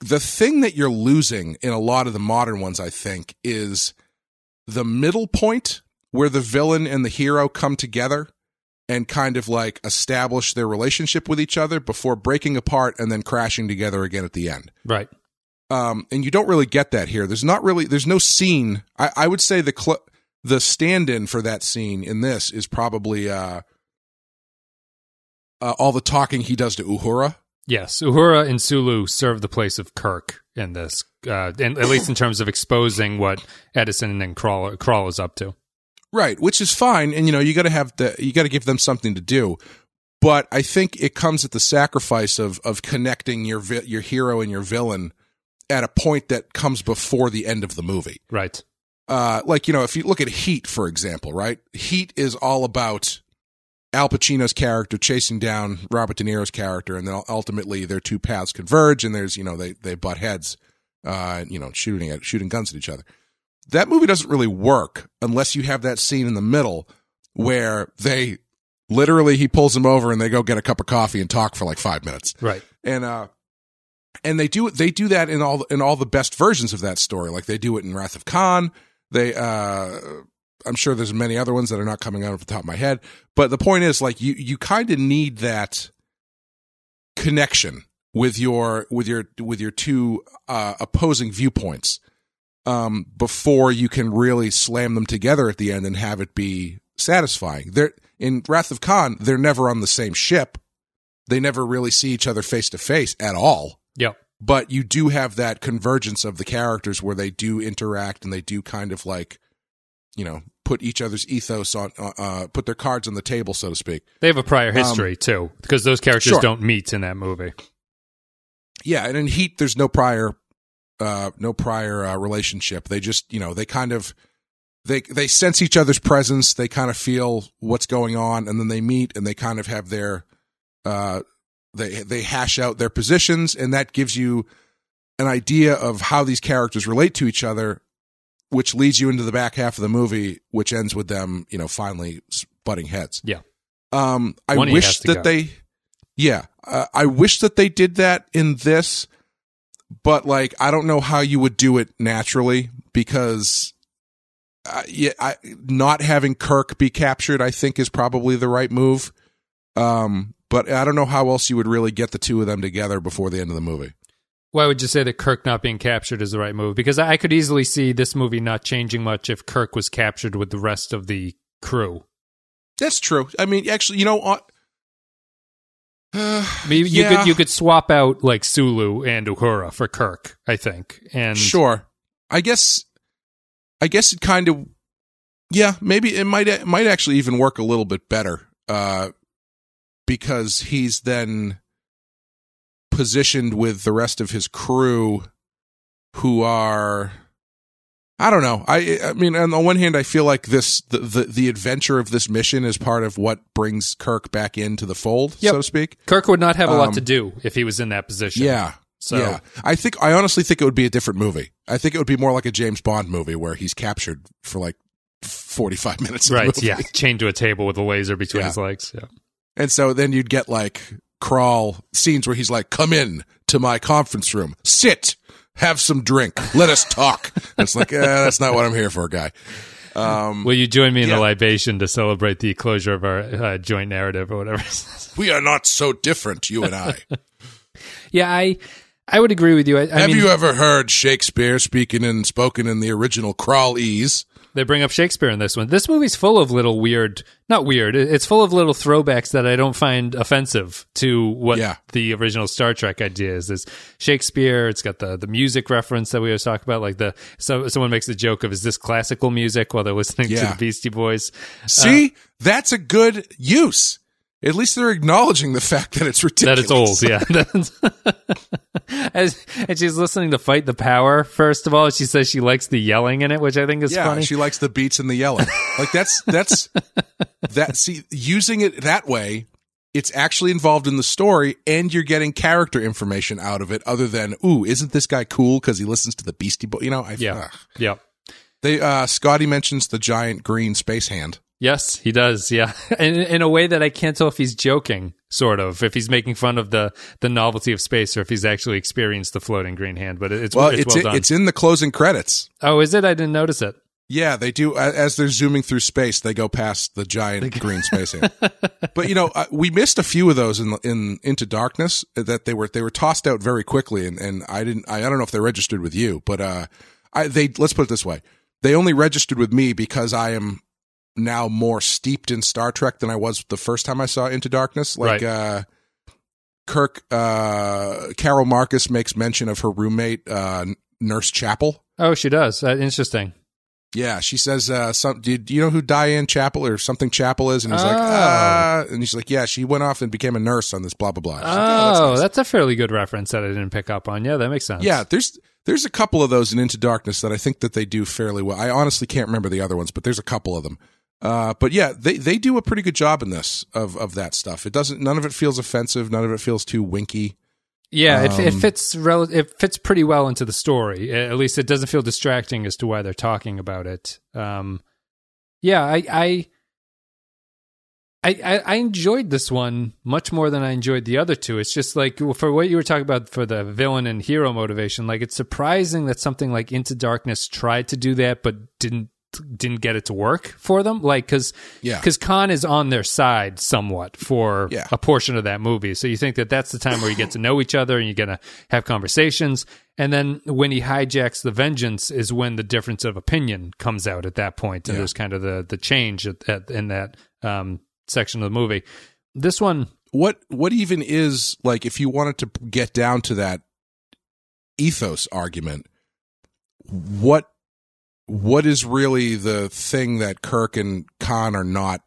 the thing that you're losing in a lot of the modern ones, I think, is the middle point where the villain and the hero come together and kind of like establish their relationship with each other before breaking apart and then crashing together again at the end Right. um, and you don't really get that here. There's not really, there's no scene. I, I would say the cl- the stand-in for that scene in this is probably uh, uh, all the talking he does to Uhura. Yes, Uhura and Sulu serve the place of Kirk in this, uh, and at least in terms of exposing what Edison and Krall, Krall is up to. Right, which is fine, and you know you got to have the you got to give them something to do. But I think it comes at the sacrifice of of connecting your vi- your hero and your villain at a point that comes before the end of the movie. Right. uh, like you know, if you look at Heat, for example, right? Heat is all about Al Pacino's character chasing down Robert De Niro's character, and then ultimately their two paths converge, and there's you know they they butt heads, uh, you know, shooting at shooting guns at each other. That movie doesn't really work unless you have that scene in the middle where they literally he pulls him over and they go get a cup of coffee and talk for like five minutes Right. and uh and they do they do that in all in all the best versions of that story like they do it in wrath of khan they uh i'm sure there's many other ones that are not coming out of the top of my head but the point is like you you kind of need that connection with your with your with your two uh opposing viewpoints um before you can really slam them together at the end and have it be satisfying. They're in wrath of khan they're never on the same ship. They never really see each other face to face at all. Yep. but you do have that convergence of the characters where they do interact and they do kind of like you know put each other's ethos on uh, uh put their cards on the table so to speak They have a prior history too, because those characters sure. don't meet in that movie. yeah and in heat there's no prior uh no prior uh, relationship they just you know they kind of they they sense each other's presence they kind of feel what's going on and then they meet and they kind of have their uh they they hash out their positions and that gives you an idea of how these characters relate to each other which leads you into the back half of the movie which ends with them you know finally butting heads Yeah. um i One wish that go. they yeah uh, i wish that they did that in this but like i don't know how you would do it naturally because uh, yeah I, not having kirk be captured i think is probably the right move um but i don't know how else you would really get the two of them together before the end of the movie Why would you say that Kirk not being captured is the right move? Because I could easily see this movie not changing much if Kirk was captured with the rest of the crew. that's true i mean actually you know uh, I mean, you yeah, could you could swap out like Sulu and Uhura for Kirk, I think. And sure i guess i guess it kind of yeah maybe it might it might actually even work a little bit better uh because he's then positioned with the rest of his crew who are I don't know. I I mean on the one hand I feel like this the the, the adventure of this mission is part of what brings Kirk back into the fold, Yep. so to speak. Kirk would not have a lot Um, to do if he was in that position. Yeah. So yeah. I think I honestly think it would be a different movie. I think it would be more like a James Bond movie where he's captured for like 45 minutes right, yeah, chained to a table with a laser between Yeah. his legs. Yeah. And so then you'd get like Krall scenes where he's like, "Come in to my conference room, sit, have some drink, let us talk." And it's like, eh, that's not what I'm here for, guy. Um, Will you join me in yeah. the libation to celebrate the closure of our uh, joint narrative or whatever? we are not so different, you and I. yeah, I I would agree with you. I, I have mean, you ever heard Shakespeare speaking and spoken in the original crawlese? They bring up Shakespeare in this one. This movie's full of little weird, not weird, it's full of little throwbacks that I don't find offensive to what Yeah. the original Star Trek idea is. There's Shakespeare, it's got the, the music reference that we always talk about, like the, so someone makes a joke of, is this classical music while they're listening to the Beastie Boys? See, uh, that's a good use. At least they're acknowledging the fact that it's ridiculous. That it's old, yeah. As, and she's listening to Fight the Power, first of all. She says she likes the yelling in it, which I think is Yeah, funny. she likes the beats and the yelling. Like that's that's that. See, using it that way, it's actually involved in the story, and you're getting character information out of it. Other than, ooh, isn't this guy cool because he listens to the Beastie Boy? You know, I, yeah. ugh. Yep. They uh, Scotty mentions the giant green space hand. Yes, he does. Yeah, in, in a way that I can't tell if he's joking, sort of, if he's making fun of the the novelty of space, or if he's actually experienced the floating green hand. But it's Well, it's, it's well in, done. it's in the closing credits. oh, is it? I didn't notice it. Yeah, they do. As they're zooming through space, they go past the giant green space hand. But you know, we missed a few of those in in Into Darkness that they were they were tossed out very quickly, and and I didn't. I, I don't know if they registered with you, but uh, I they let's put it this way: they only registered with me because I am now more steeped in Star Trek than I was the first time I saw Into Darkness. Like Right. uh, Kirk, uh, Carol Marcus makes mention of her roommate, uh, Nurse Chapel. Oh, she does. Uh, interesting. Yeah, she says, uh, some, do, do you know who Diane Chapel or something Chapel is? And he's like, Oh. ah, and he's like, yeah, she went off and became a nurse on this blah, blah, blah. She's like, Oh, nice." that's a fairly good reference that I didn't pick up on. Yeah, that makes sense. yeah, there's, there's a couple of those in Into Darkness that I think that they do fairly well. I honestly can't remember the other ones, but there's a couple of them. Uh, but yeah, they, they do a pretty good job in this of, of that stuff. It doesn't, none of it feels offensive. None of it feels too winky. yeah. It, it Um, fits. Rel- it fits pretty well into the story. At least it doesn't feel distracting as to why they're talking about it. Um, yeah, I, I, I, I, I enjoyed this one much more than I enjoyed the other two. It's just like for what you were talking about for the villain and hero motivation. Like it's surprising that something like Into Darkness tried to do that, but didn't didn't get it to work for them. Like because Yeah. because Khan is on their side somewhat for Yeah. a portion of that movie. So you think that that's the time where you get to know each other and you're gonna have conversations. And then when he hijacks the vengeance is when the difference of opinion comes out at that point, and Yeah. there's kind of the the change at, at, in that um, section of the movie. This one, what what even is like if you wanted to get down to that ethos argument what what is really the thing that Kirk and Khan are not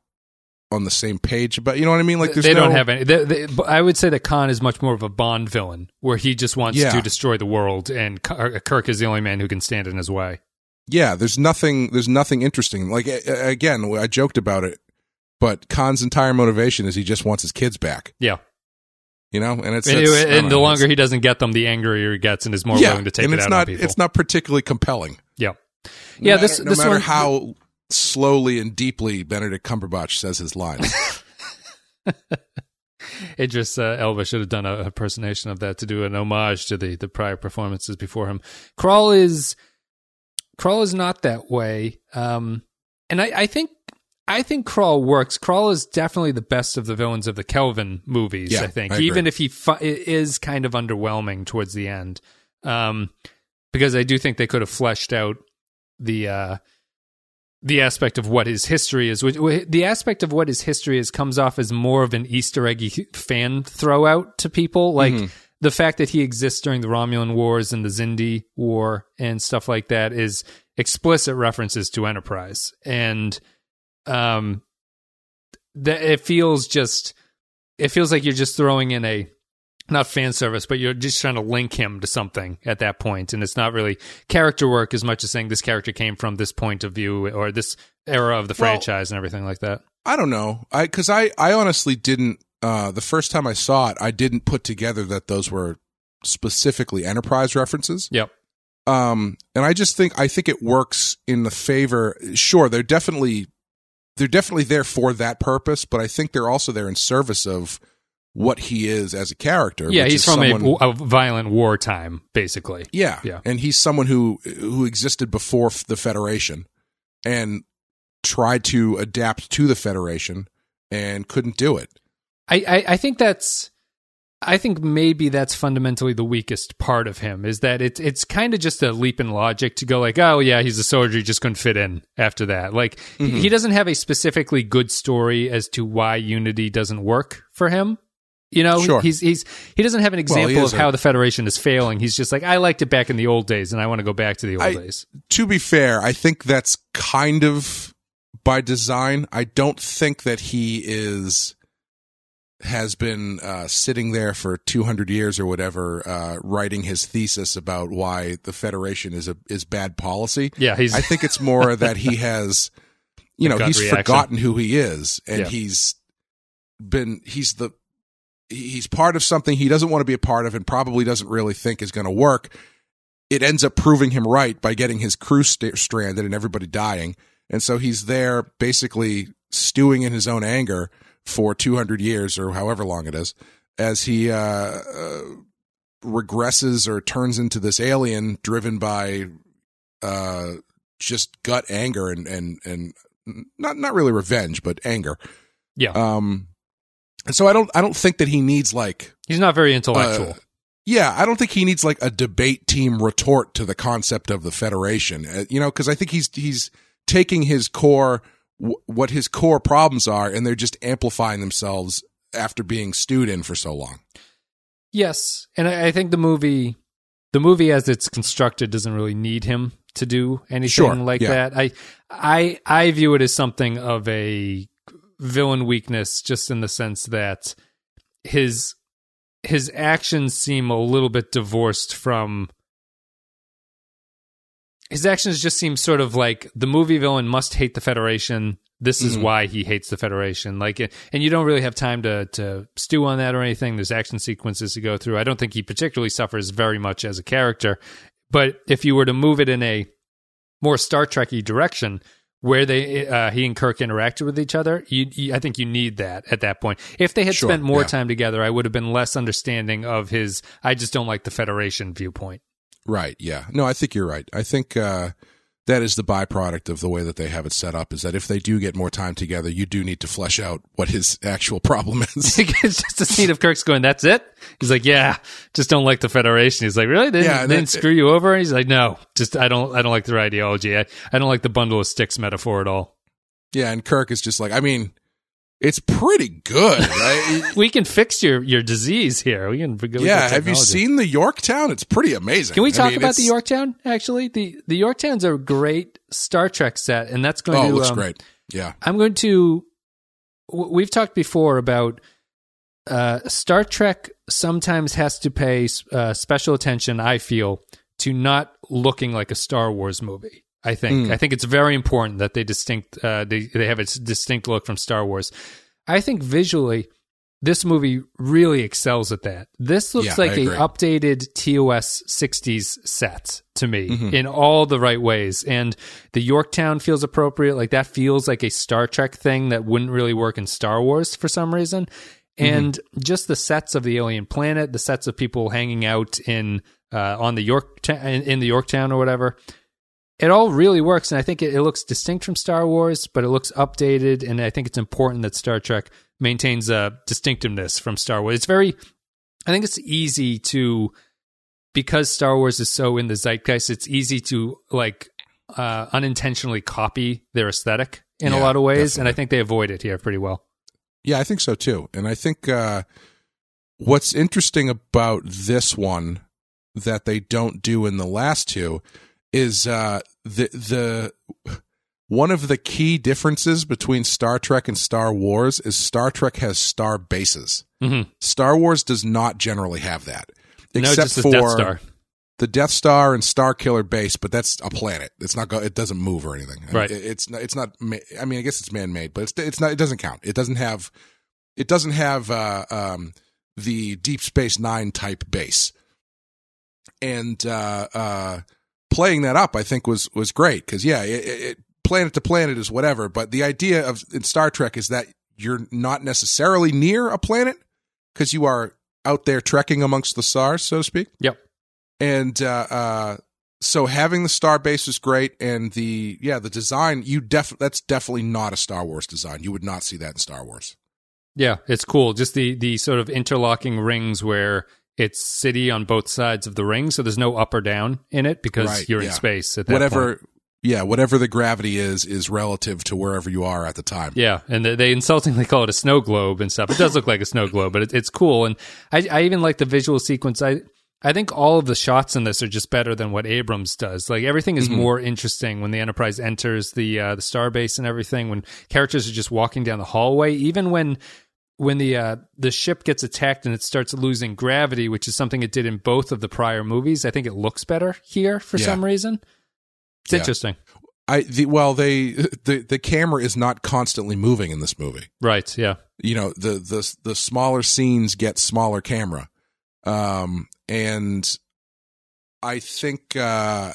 on the same page about you know what I mean like there's they no, don't have any. They, they, but I would say that Khan is much more of a Bond villain, where he just wants Yeah. to destroy the world, and uh, Kirk is the only man who can stand in his way. yeah there's nothing there's nothing interesting like again I joked about it but Khan's entire motivation is he just wants his kids back Yeah, you know and it's and, it's- and the know, longer he doesn't get them, the angrier he gets, and is more yeah willing to take and it it's out not on people. it's not particularly compelling yeah, No yeah. matter- This no this matter one, how slowly and deeply Benedict Cumberbatch says his lines. Idris uh, Elba should have done a impersonation of that to do an homage to the the prior performances before him. Krall is Krall is not that way, um, and I, I think I think Krall works. Krall is definitely the best of the villains of the Kelvin movies. Yeah, I think, I even if he fu- is kind of underwhelming towards the end, um, because I do think they could have fleshed out the. Uh, the aspect of what his history is, which the aspect of what his history is, comes off as more of an Easter eggy fan throw out to people. Like Mm-hmm. the fact that he exists during the Romulan Wars and the Xindi War and stuff like that is explicit references to Enterprise, and um, that it feels just it feels like you're just throwing in a not fan service, but you're just trying to link him to something at that point, and it's not really character work as much as saying this character came from this point of view or this era of the Well- franchise and everything like that. I don't know. I because I I honestly didn't. Uh, the first time I saw it, I didn't put together that those were specifically Enterprise references. Yep. Um, and I just think I think it works in the favor. Sure, they're definitely they're definitely there for that purpose, but I think they're also there in service of what he is as a character. Yeah, which he's is from someone- a, a violent wartime, basically. Yeah, Yeah. and he's someone who who existed before the Federation and tried to adapt to the Federation and couldn't do it. I, I, I think that's I think maybe that's fundamentally the weakest part of him is that it's it's kind of just a leap in logic to go like, oh yeah, he's a soldier, he just couldn't fit in after that. Like he- he mm-hmm. doesn't have a specifically good story as to why unity doesn't work for him. You know, Sure. he's he's he doesn't have an example is of how the Federation is failing. He's just like, I liked it back in the old days, and I want to go back to the old I- days. To be fair, I think that's kind of by design. I don't think that he is has been uh, sitting there for 200 years or whatever uh, writing his thesis about why the Federation is a is bad policy. Yeah, he's I think it's more that he has, you know, he's reaction. forgotten who he is, and Yeah. he's been he's the he's part of something he doesn't want to be a part of, and probably doesn't really think is going to work. It ends up proving him right by getting his crew st- stranded and everybody dying, and so he's there basically stewing in his own anger for 200 years or however long it is as he uh, uh, regresses or turns into this alien driven by uh just gut anger and and and not not really revenge but anger. Yeah, um and so i don't i don't think that he needs like he's not very intellectual. uh, yeah i don't think he needs like a debate team retort to the concept of the federation uh, you know because i think he's he's taking his core w- what his core problems are and they're just amplifying themselves after being stewed in for so long Yes, and I, I think the movie, the movie as it's constructed, doesn't really need him to do anything Sure, like yeah. that. I, I, I view it as something of a villain weakness, just in the sense that his his actions seem a little bit divorced from. His actions just seem sort of like the movie villain must hate the Federation. This is Mhm. why he hates the Federation. Like, and you don't really have time to to stew on that or anything. There's action sequences to go through. I don't think he particularly suffers very much as a character. But if you were to move it in a more Star Trekky direction, where they uh, he and Kirk interacted with each other, you, you, I think you need that at that point. If they had Sure, spent more yeah. time together, I would have been less understanding of his "I just don't like the Federation" viewpoint. Right. Yeah. No, I think you're right. I think uh, that is the byproduct of the way that they have it set up. Is that if they do get more time together, you do need to flesh out what his actual problem is. it's just a scene of Kirk's going, "That's it." He's like, "Yeah, just don't like the Federation." He's like, "Really? They didn't, Yeah, they didn't screw you over?" And he's like, "No, just I don't I don't like their ideology. I, I don't like the bundle of sticks metaphor at all." yeah, and Kirk is just like, I mean, it's pretty good. Right? We can fix your your disease here. We can. Got yeah. Have you seen the Yorktown? It's pretty amazing. Can we I talk mean, about the Yorktown? Actually, the the Yorktown's a great Star Trek set, and that's going Oh, to it looks um, great. Yeah. I'm going to. We've talked before about uh, Star Trek sometimes has to pay uh, special attention. I feel to not looking like a Star Wars movie. I think. Mm. I think it's very important that they distinct. Uh, they they have a distinct look from Star Wars. I think visually, this movie really excels at that. This looks Yeah, like a updated TOS 60s set to me Mhm. in all the right ways. And the Yorktown feels appropriate. Like that feels like a Star Trek thing that wouldn't really work in Star Wars for some reason. And just the sets of the alien planet, the sets of people hanging out in uh, on the York in, in the Yorktown or whatever. It all really works, and I think it, it looks distinct from Star Wars, but it looks updated, and I think it's important that Star Trek maintains a distinctiveness from Star Wars. It's very, I think it's easy to, because Star Wars is so in the zeitgeist, it's easy to like uh, unintentionally copy their aesthetic in a lot of ways, and I think they avoid it here pretty well. Yeah, I think so too. And I think uh, what's interesting about this one that they don't do in the last two is uh, the the one of the key differences between Star Trek and Star Wars is Star Trek has star bases. Mm-hmm. Star Wars does not generally have that, No, except just the for Death Star. the Death Star and Star Killer base, but that's a planet. It's not. Go, it doesn't move or anything. I mean, Right. it- it's not. It's not. ma- I mean, I guess it's man made, but it's. It's not. It doesn't count. It doesn't have. It doesn't have uh, um, the Deep Space Nine type base. And uh, uh, playing that up, I think was was great because yeah, it, it, planet to planet is whatever, but the idea of in Star Trek is that you're not necessarily near a planet, because you are out there trekking amongst the stars, so to speak. Yep. And uh, uh, so having the star base is great, and the yeah the design you def that's definitely not a Star Wars design. You would not see that in Star Wars. Yeah, it's cool. Just the the sort of interlocking rings where it's city on both sides of the ring, so there's no up or down in it because Right, you're in space at that Whatever, point. yeah, whatever the gravity is is relative to wherever you are at the time. Yeah, and they, they insultingly call it a snow globe and stuff. It does look like a snow globe, but it, it's cool. And I, I even like the visual sequence. I I think all of the shots in this are just better than what Abrams does. Like everything is more interesting when the Enterprise enters the uh, the starbase and everything. When characters are just walking down the hallway, even when when the uh, the ship gets attacked and it starts losing gravity, which is something it did in both of the prior movies. I think it looks better here for Yeah. some reason. It's Yeah. interesting, I the, well they the the camera is not constantly moving in this movie. right? Yeah, you know the the the smaller scenes get smaller camera um and i think uh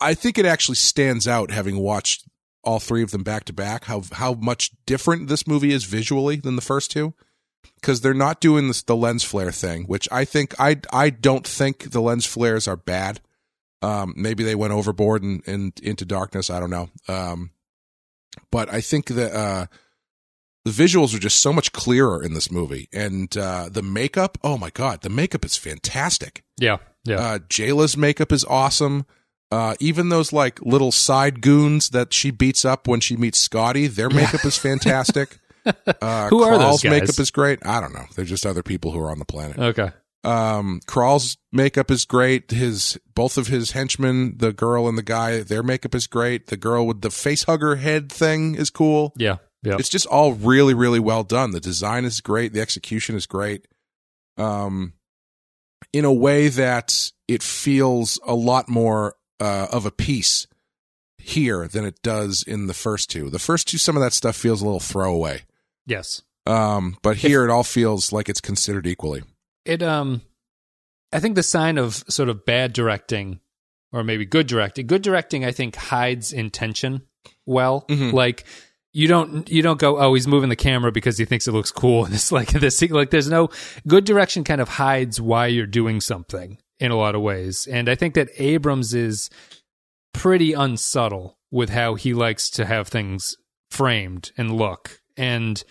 i think it actually stands out having watched all three of them back to back how how much different this movie is visually than the first two? Because they're not doing this the lens flare thing which i think i i don't think the lens flares are bad. Um maybe they went overboard and, and into darkness i don't know. Um but i think that uh the visuals are just so much clearer in this movie. And uh the makeup oh my god the makeup is fantastic. Yeah, yeah. uh Jaylah's makeup is awesome uh even those like little side goons that she beats up when she meets scotty their makeup is fantastic. Uh Who are those guys? makeup is great. I don't know. They're just other people who are on the planet. Okay. um Krall's makeup is great. His both of his henchmen the girl and the guy their makeup is great. The girl with the face hugger head thing is cool. Yeah, yeah. it's just all really really well done. The design is great. The execution is great. Um in a way that it feels a lot more uh, of a piece here than it does in the first two the first two some of that stuff feels a little throwaway yes. um but here it all feels like it's considered equally It um I think the sign of sort of bad directing or maybe good directing. Good directing I think hides intention well. Mhm. Like you don't you don't go oh he's moving the camera because he thinks it looks cool and it's like this like there's no good direction kind of hides why you're doing something in a lot of ways. And i think that abrams is pretty unsubtle with how he likes to have things framed and look. And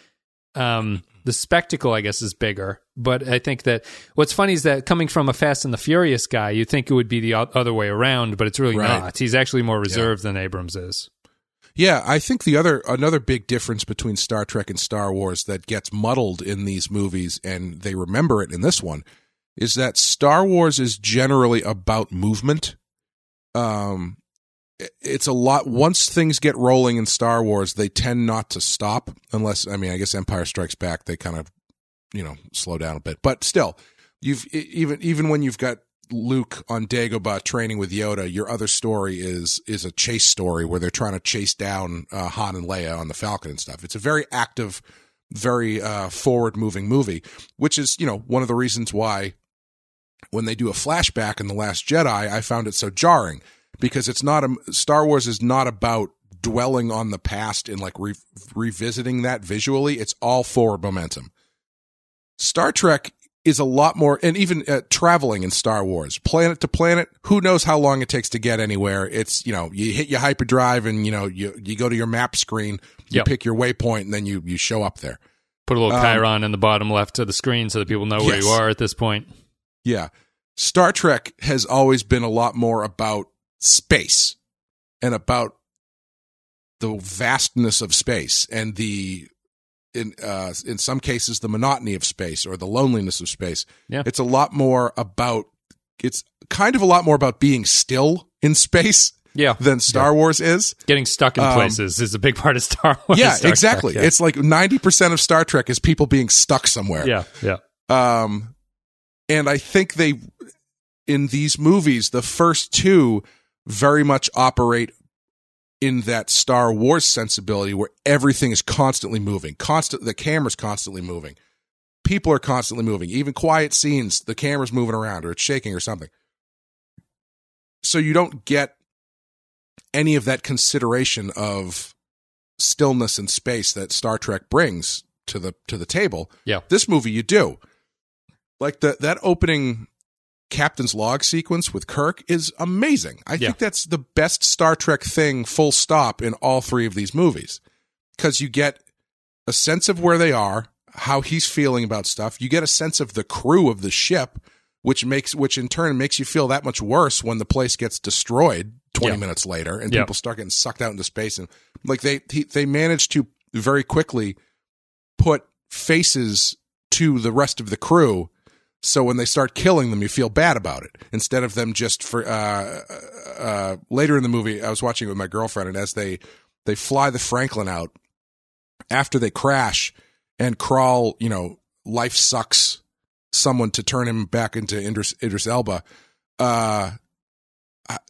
um the spectacle i guess is bigger. But i think that what's funny is that coming from a fast and the furious guy you'd think it would be the other way around but it's really Right. not. He's actually more reserved than abrams is. Yeah, I think the other another big difference between Star Trek and Star Wars that gets muddled in these movies and they remember it in this one is that Star Wars is generally about movement. Um it's a lot once things get rolling in Star Wars, they tend not to stop unless I mean, I guess Empire Strikes Back they kind of you know, slow down a bit. But still, you've even even when you've got Luke on Dagobah training with Yoda, your other story is is a chase story where they're trying to chase down uh, Han and Leia on the Falcon and stuff. It's a very active, very uh, forward moving movie, which is you know one of the reasons why when they do a flashback in the Last Jedi, I found it so jarring because it's not a Star Wars is not about dwelling on the past and like re- revisiting that visually. It's all forward momentum. Star Trek is a lot more, and even uh, traveling in Star Wars, planet to planet. Who knows how long it takes to get anywhere? It's you know you hit your hyperdrive and you know you you go to your map screen, you Yep. pick your waypoint, and then you you show up there. Put a little Um, chyron in the bottom left of the screen so that people know where Yes. you are at this point. Yeah. Star Trek has always been a lot more about space and about the vastness of space and the in uh in some cases the monotony of space or the loneliness of space. Yeah. It's a lot more about it's kind of a lot more about being still in space Yeah. than Star Wars is. Getting stuck in Um, places is a big part of Star Wars. Yeah, Star Trek, exactly. yeah. It's like 90% of Star Trek is people being stuck somewhere. yeah, yeah. Um, and I think they, in these movies, the first two very much operate in that Star Wars sensibility where everything is constantly moving. Constant, the camera's constantly moving. People are constantly moving. Even quiet scenes, the camera's moving around or it's shaking or something. So you don't get any of that consideration of stillness and space that Star Trek brings to the to the table. Yeah. This movie you do like the that opening captain's log sequence with Kirk is amazing. I Yeah. think that's the best Star Trek thing, full stop, in all three of these movies. Because you get a sense of where they are, how he's feeling about stuff. You get a sense of the crew of the ship, which makes which in turn makes you feel that much worse when the place gets destroyed 20 Yeah. minutes later and Yeah. people start getting sucked out into space and like they he, they managed to very quickly put faces to the rest of the crew so when they start killing them you feel bad about it. Instead of them just for uh, uh, later in the movie i was watching it with my girlfriend and as they they fly the franklin out after they crash and Krall you know life sucks someone to turn him back into idris, idris elba uh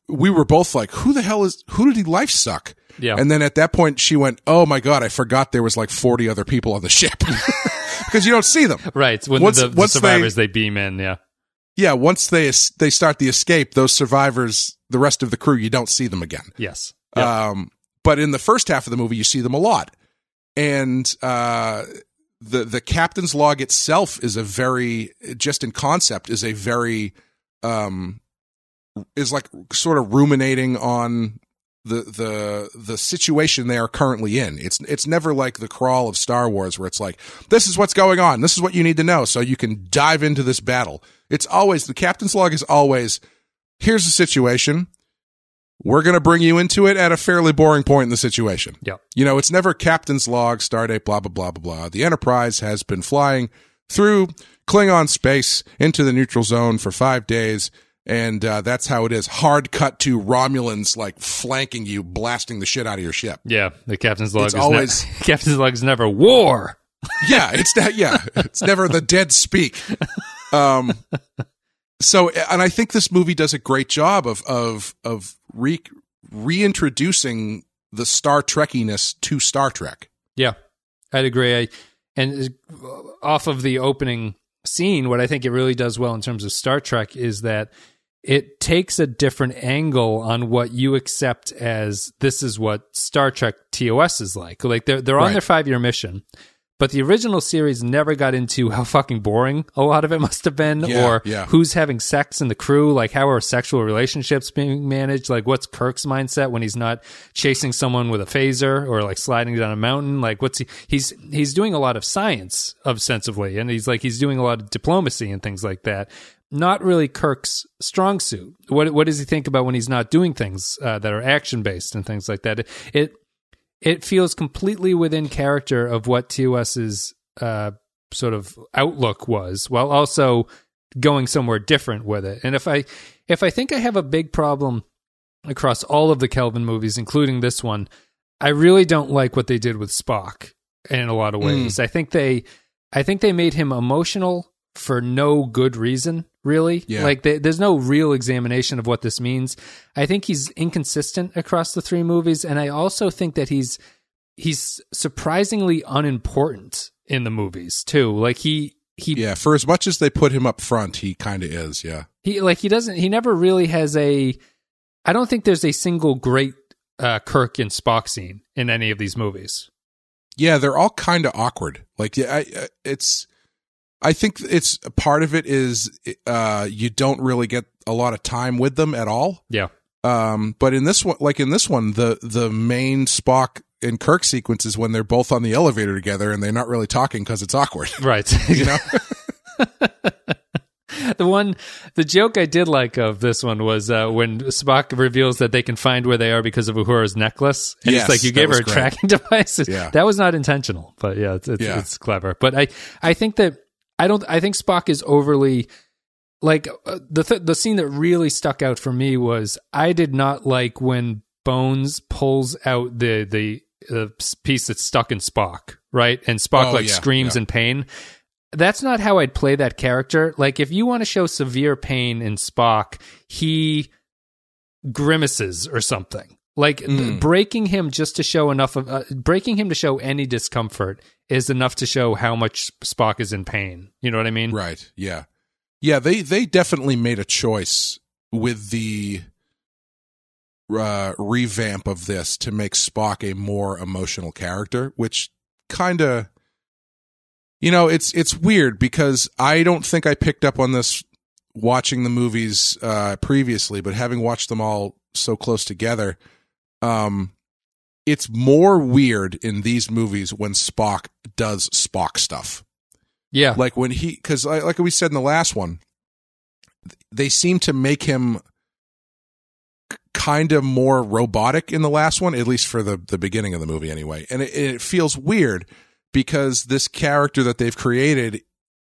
we were both like who the hell is who did he life suck? Yeah. and then at that point, she went, "Oh my god, I forgot there was like forty other people on the ship because you don't see them." right. When once- the, the once they- survivors they, beam in, yeah. Yeah, once they they start the escape, those survivors, the rest of the crew, you don't see them again. Yes. Yeah. Um, but in the first half of the movie, you see them a lot, and uh, the the captain's log itself is a very just in concept is a very um, is like sort of ruminating on the the the situation they are currently in. It's it's never like the crawl of Star Wars where it's like this is what's going on, this is what you need to know, so you can dive into this battle. It's always the captain's log is always here's the situation. We're going to bring you into it at a fairly boring point in the situation. Yep. You know, it's never captain's log, stardate, blah, blah, blah, blah, blah. The Enterprise has been flying through Klingon space into the neutral zone for five days. And uh, that's how it is. Hard cut to Romulans like flanking you, blasting the shit out of your ship. Yeah. The captain's log It's is always- ne- captain's log is never war. yeah, it's that. Yeah, it's never the dead speak. Um, so, and I think this movie does a great job of of of re reintroducing the Star Trekkiness to Star Trek. Yeah, I'd agree. I, and uh, off of the opening scene, what I think it really does well in terms of Star Trek is that it takes a different angle on what you accept as this is what Star Trek TOS is like. Like they're they're on Right. their five year mission. But the original series never got into how fucking boring a lot of it must have been, Yeah, or yeah. who's having sex in the crew, like how are sexual relationships being managed, like what's Kirk's mindset when he's not chasing someone with a phaser or like sliding down a mountain, like what's he he's he's doing a lot of science ostensibly, and he's like he's doing a lot of diplomacy and things like that. Not really Kirk's strong suit. What what does he think about when he's not doing things uh, that are action based and things like that? It it feels completely within character of what TOS's uh, sort of outlook was, while also going somewhere different with it. And if I if I think I have a big problem across all of the Kelvin movies, including this one, I really don't like what they did with Spock in a lot of ways. I think they I think they made him emotional for no good reason, really. Yeah. Like they, there's no real examination of what this means. I think he's inconsistent across the three movies, and I also think that he's he's surprisingly unimportant in the movies too. Like he he Yeah, for as much as they put him up front, he kind of is. Yeah, he like he doesn't he never really has a I don't think there's a single great uh, Kirk and Spock scene in any of these movies. yeah, they're all kind of awkward. Like, yeah, I, I- it's. I think it's part of it is uh, you don't really get a lot of time with them at all. Yeah. Um, but in this one, like in this one, the the main Spock and Kirk sequence is when they're both on the elevator together and they're not really talking because it's awkward. Right. You know? the one the joke I did like of this one was uh, when Spock reveals that they can find where they are because of Uhura's necklace. And Yes, it's like you gave her a great. tracking device. Yeah. That was not intentional, but yeah, it's it's, Yeah. it's clever. But I I think that I don't I think Spock is overly like uh, the th- the scene that really stuck out for me was I did not like when Bones pulls out the the uh, piece that's stuck in Spock, right? And Spock Oh, like yeah, screams yeah. in pain. That's not how I'd play that character. Like if you want to show severe pain in Spock, he grimaces or something. Like th- Mm. breaking him just to show enough of uh, breaking him to show any discomfort is enough to show how much Spock is in pain. You know what I mean? Right. Yeah. Yeah. They they definitely made a choice with the uh, revamp of this to make Spock a more emotional character, which kind of You know, it's it's weird because I don't think I picked up on this watching the movies uh, previously, but having watched them all so close together, um, it's more weird in these movies when Spock does Spock stuff. Yeah. Like when he, because like we said in the last one, they seem to make him kind of more robotic in the last one, at least for the the beginning of the movie, anyway. And it, it feels weird because this character that they've created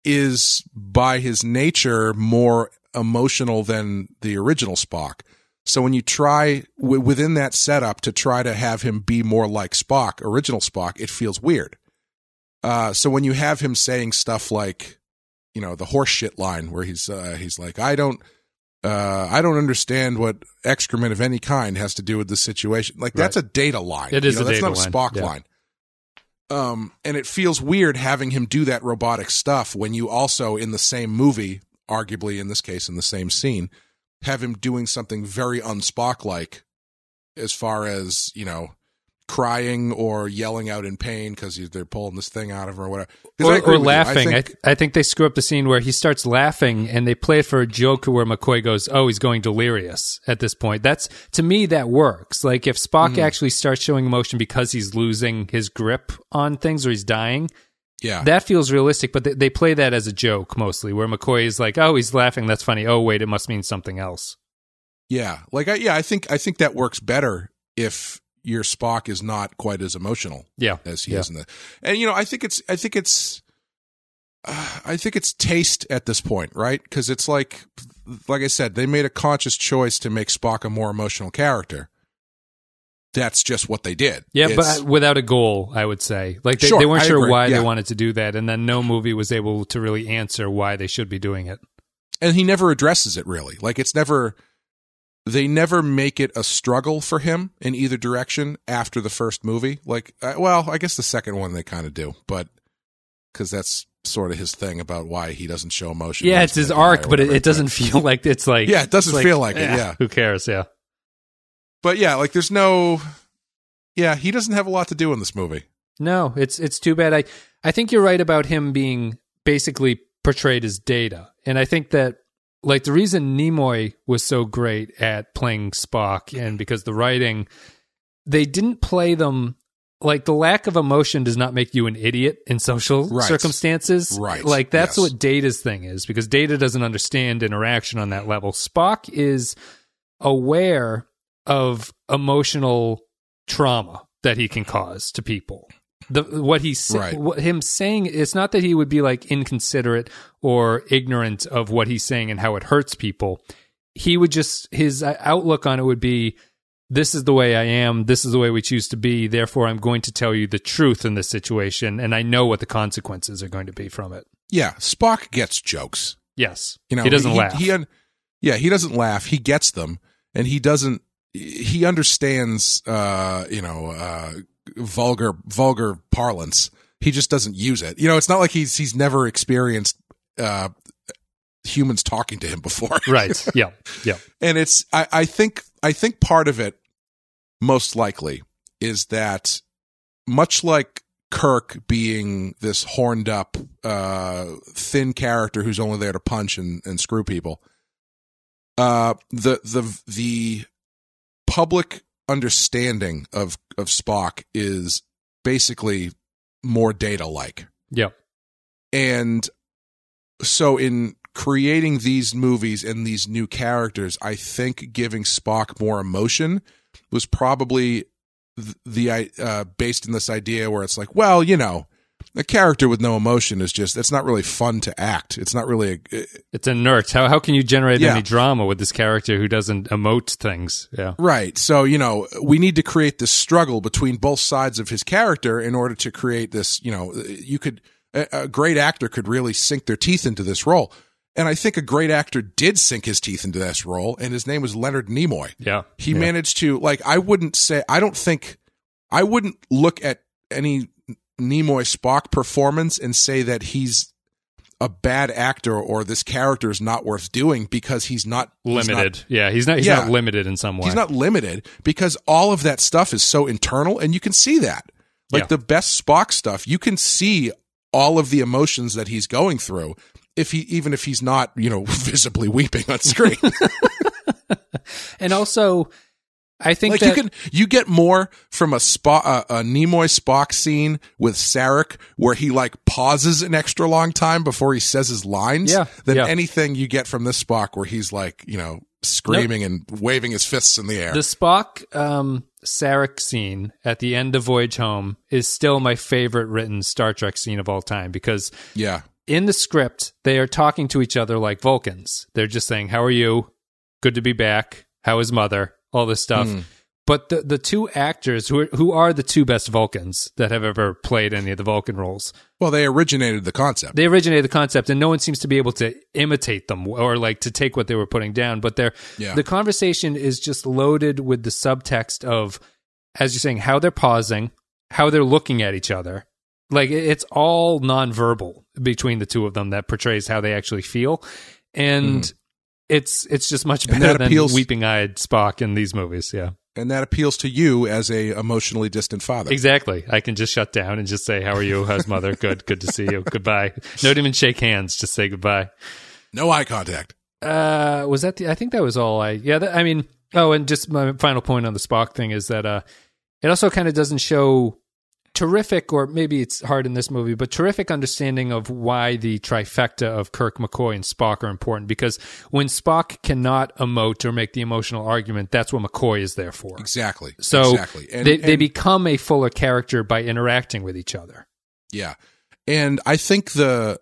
is by his nature more emotional than the original Spock. So when you try w- within that setup to try to have him be more like Spock, original Spock, it feels weird. Uh, so when you have him saying stuff like, you know, the horseshit line where he's uh, he's like, I don't, uh, I don't understand what excrement of any kind has to do with the situation. Like that's a data line. It is You know, a that's data not a line. Spock Yeah. line. Um, and it feels weird having him do that robotic stuff when you also in the same movie, arguably in this case in the same scene, have him doing something very unspock like, as far as you know, crying or yelling out in pain because they're pulling this thing out of him or whatever. I Or, or. I laughing. I, think- th- I think they screw up the scene where he starts laughing and they play it for a joke where McCoy goes, Oh, he's going delirious at this point. That's, to me, that works. Like if Spock Mm-hmm. actually starts showing emotion because he's losing his grip on things or he's dying, yeah, that feels realistic, but they, they play that as a joke mostly, where McCoy is like, Oh, he's laughing. That's funny. Oh, wait, it must mean something else. Yeah, like I, yeah, I think I think that works better if your Spock is not quite as emotional Yeah. as he Yeah. is in the. And you know, I think it's I think it's uh, I think it's taste at this point, right? Because it's like like I said, they made a conscious choice to make Spock a more emotional character. That's just what they did. Yeah, It's- but without a goal, I would say. Like they, Sure, they weren't I sure agree, why yeah. they wanted to do that, and then no movie was able to really answer why they should be doing it. and he never addresses it really. Like it's never they never make it a struggle for him in either direction after the first movie. Like, uh, well, I guess the second one they kind of do, but because that's sort of his thing about why he doesn't show emotion. Yeah, it's his arc, but it, it doesn't feel like it's like Yeah, it doesn't feel like it, eh, yeah. who cares? Yeah, But yeah, like there's no. Yeah, he doesn't have a lot to do in this movie. no, it's it's too bad. I I think you're right about him being basically portrayed as Data, and I think that like the reason Nimoy was so great at playing Spock, and because the writing, they didn't play them. Like the lack of emotion does not make you an idiot in social Right. circumstances. Right. Like that's Yes. what Data's thing is because Data doesn't understand interaction on that level. Spock is aware of emotional trauma that he can cause to people. The what he's Right. what him saying it's not that he would be like inconsiderate or ignorant of what he's saying and how it hurts people. He would just his uh, outlook on it would be this is the way I am, this is the way we choose to be, therefore I'm going to tell you the truth in this situation and I know what the consequences are going to be from it. Yeah, Spock gets jokes. Yes. You know, he doesn't laugh. He, un- yeah, he doesn't laugh. He gets them, and he doesn't. He understands, uh, you know, uh, vulgar vulgar parlance. He just doesn't use it. You know, it's not like he's he's never experienced uh, humans talking to him before. right. Yeah. Yeah. and it's I, I think I think part of it most likely is that much like Kirk being this horned up uh thin character who's only there to punch and, and screw people uh the the the public understanding of of Spock is basically more data like Yeah. and so in creating these movies and these new characters, I think giving Spock more emotion was probably the uh, based in this idea where it's like, well, you know, a character with no emotion is just it's not really fun to act. It's not really a, It's inert. How how can you generate Yeah. any drama with this character who doesn't emote things? Yeah. Right. So, you know, we need to create this struggle between both sides of his character in order to create this, you know, you could, a, a great actor could really sink their teeth into this role. And I think a great actor did sink his teeth into this role, and his name was Leonard Nimoy. Yeah. He yeah. managed to, like, I wouldn't say, I don't think, I wouldn't look at any Nimoy Spock performance and say that he's a bad actor or this character is not worth doing because he's not he's not limited. yeah, he's not. He's Yeah. not limited in some way. He's not limited because all of that stuff is so internal and you can see that. Like Yeah. the best Spock stuff, you can see all of the emotions that he's going through if he even if he's not you know visibly weeping on screen and also I think like that you can you get more from a uh, a Nimoy Spock scene with Sarek where he like pauses an extra long time before he says his lines Yeah, than yeah. anything you get from this Spock where he's like you know screaming and waving his fists in the air. the Spock um, Sarek scene at the end of Voyage Home is still my favorite written Star Trek scene of all time because yeah, in the script they are talking to each other like Vulcans. They're just saying, "How are you? Good to be back. How is mother?" All this stuff. Hmm. But the the two actors who are, who are the two best Vulcans that have ever played any of the Vulcan roles, well they originated the concept. they originated the concept, and no one seems to be able to imitate them or like to take what they were putting down. But they're Yeah. the conversation is just loaded with the subtext of, as you're saying, how they're pausing, how they're looking at each other. Like it's all nonverbal between the two of them that portrays how they actually feel, and it's it's just much. Better that than weeping eyed Spock in these movies. Yeah, and that appeals to you as a emotionally distant father. exactly. I can just shut down and just say, "How are you? How's mother? Good, good to see you. Goodbye." Don't even shake hands. Just say goodbye. No eye contact. Uh, was that the? I think that was all. I yeah. That, I mean, oh, and just my final point on the Spock thing is that uh, it also kind of doesn't show terrific, or maybe it's hard in this movie, but terrific understanding of why the trifecta of Kirk, McCoy, and Spock are important. Because when Spock cannot emote or make the emotional argument, that's what McCoy is there for. Exactly. So exactly. And, they they become a fuller character by interacting with each other. Yeah. And I think the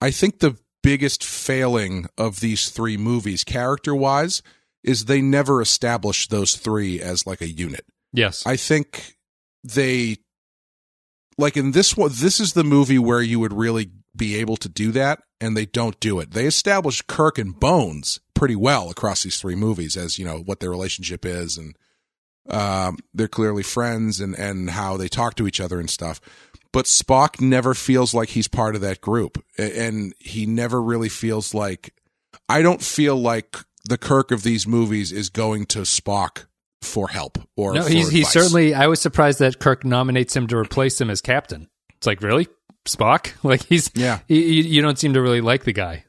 I think the biggest failing of these three movies character wise is they never established those three as like a unit. Yes. I think they like in this one this is the movie where you would really be able to do that and they don't do it. They establish Kirk and Bones pretty well across these three movies as, you know, what their relationship is and um, they're clearly friends and and how they talk to each other and stuff. But Spock never feels like he's part of that group, and he never really feels like. I don't feel like the Kirk of these movies is going to Spock for help or no, he's he's certainly. I was surprised that Kirk nominates him to replace him as captain. It's like really Spock. Like he's yeah you, you don't seem to really like the guy.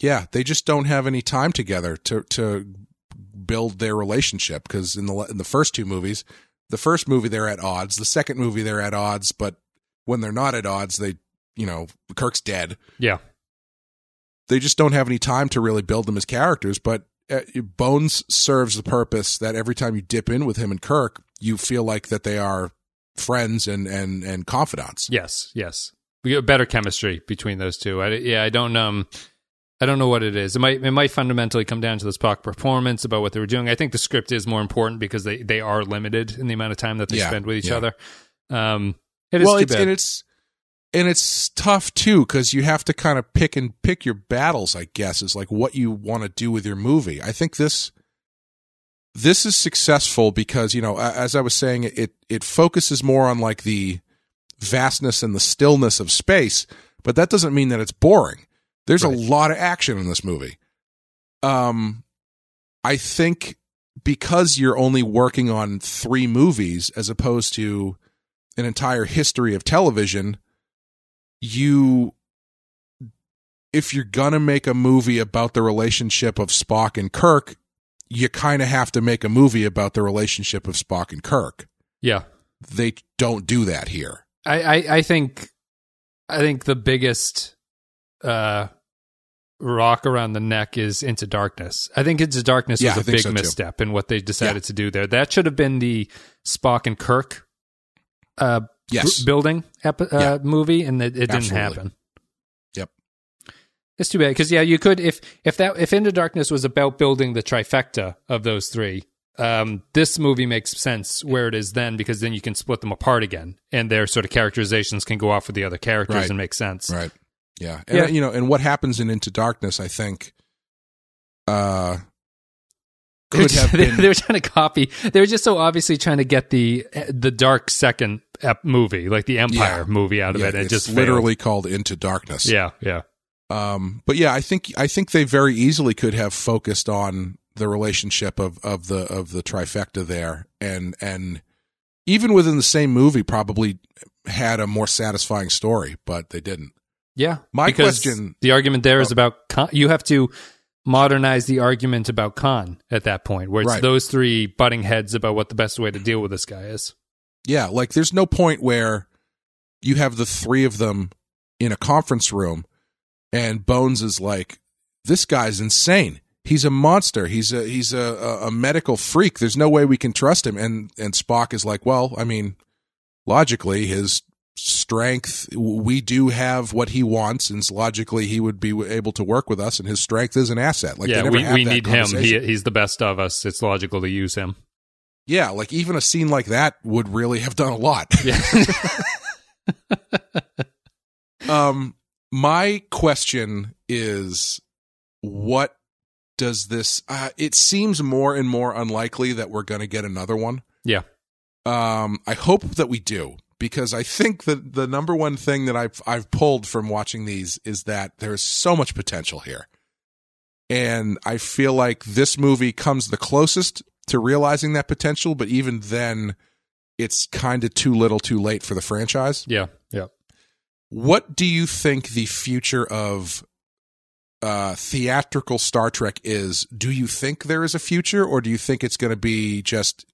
yeah. They just don't have any time together to to build their relationship because in the in the first two movies, the first movie they're at odds, the second movie they're at odds, but when they're not at odds, they you know Kirk's dead. Yeah. they just don't have any time to really build them as characters. But uh, Bones serves the purpose that every time you dip in with him and Kirk, you feel like that they are friends and and and confidants. Yes. Yes. We get better chemistry between those two. I, yeah. I don't um. I don't know what it is. It might it might fundamentally come down to the Spock performance about what they were doing. I think the script is more important because they, they are limited in the amount of time that they Yeah, spend with each yeah. other. Um, it is well, too it's, bad. and it's and it's tough too because you have to kind of pick and pick your battles. I guess is like what you want to do with your movie. I think this this is successful because you know as I was saying, it it focuses more on like the vastness and the stillness of space, but that doesn't mean that it's boring. There's Right. a lot of action in this movie. Um, I think because you're only working on three movies as opposed to an entire history of television, you if you're gonna make a movie about the relationship of Spock and Kirk, you kind of have to make a movie about the relationship of Spock and Kirk. yeah. They don't do that here. I, I, I think I think the biggest uh, rock around the neck is Into Darkness. I think Into Darkness Yeah, was a big so, too. misstep in what they decided Yeah. to do there. That should have been the Spock and Kirk uh, Yes. building epi- uh, Yeah. movie, and it, it didn't happen. Yep. It's too bad because yeah, you could if if that if Into Darkness was about building the trifecta of those three. Um, this movie makes sense where it is then because then you can split them apart again, and their sort of characterizations can go off with the other characters Right. and make sense. Right. Yeah. And Yeah. you know, and what happens in Into Darkness, I think uh They were, could have been they were trying to copy. They were just so obviously trying to get the the dark second ep- movie, like the Empire Yeah. movie, out of yeah, it, and it's just literally called Into Darkness. Yeah, yeah. Um, but yeah, I think I think they very easily could have focused on the relationship of, of the of the trifecta there, and and even within the same movie, probably had a more satisfying story, but they didn't. Yeah. My question- the argument there is Oh. about Khan. You have to modernize the argument about Khan at that point, where it's Right. those three butting heads about what the best way to deal with this guy is. Yeah, like there's no point where you have the three of them in a conference room and Bones is like, "This guy's insane. He's a monster. He's a he's a, a, a medical freak. There's no way we can trust him." And and Spock is like, "Well, I mean, logically, his strength, we do have what he wants, and logically, he would be able to work with us, and his strength is an asset." Like, yeah, we, we need him. He, he's the best of us. It's logical to use him. yeah, like even a scene like that would really have done a lot. Yeah. Um, my question is, what does this? Uh, it seems more and more unlikely that we're going to get another one. yeah. Um, I hope that we do because I think that the number one thing that I've I've pulled from watching these is that there is so much potential here, and I feel like this movie comes the closest to realizing that potential. But even then, it's kind of too little, too late for the franchise. Yeah. Yeah. What do you think the future of uh, theatrical Star Trek is? Do you think there is a future, or do you think it's going to be just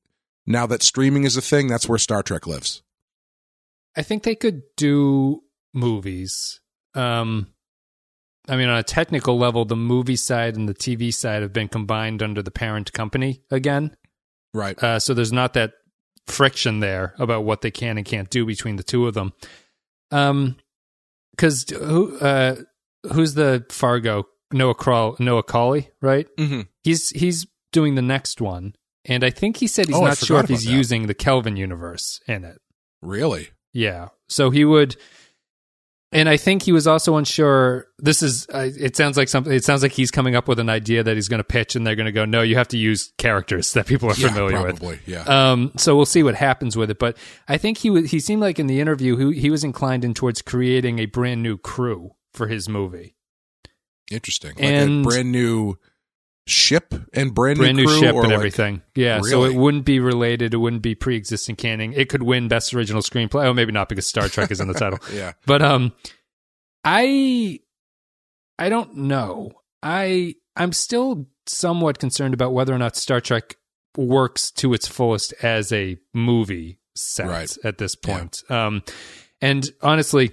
now that streaming is a thing? That's where Star Trek lives. I think they could do movies. Um, I mean, on a technical level, the movie side and the TV side have been combined under the parent company again. Right. Uh, so there's not that friction there about what they can and can't do between the two of them. Um, because who uh who's the Fargo Noah Crawl Noah Cawley right? Mm-hmm. He's he's doing the next one, and I think he said he's Oh, not sure if he's that. using the Kelvin universe in it. Really? Yeah. So he would, and I think he was also unsure. This is, uh, it sounds like something, it sounds like he's coming up with an idea that he's going to pitch and they're going to go, no, you have to use characters that people are Yeah, familiar with. Yeah. Um, so we'll see what happens with it. But I think he was, he seemed like in the interview, he, he was inclined in towards creating a brand new crew for his movie. Interesting. Like and- a brand new ship and brand, brand new crew, ship or and like- everything. Yeah, so it wouldn't be related. It wouldn't be pre-existing canon. It could win best original screenplay. Oh, maybe not because Star Trek is in the title. Yeah. But um, I I don't know. I I'm still somewhat concerned about whether or not Star Trek works to its fullest as a movie set Right. at this point. Um, and honestly,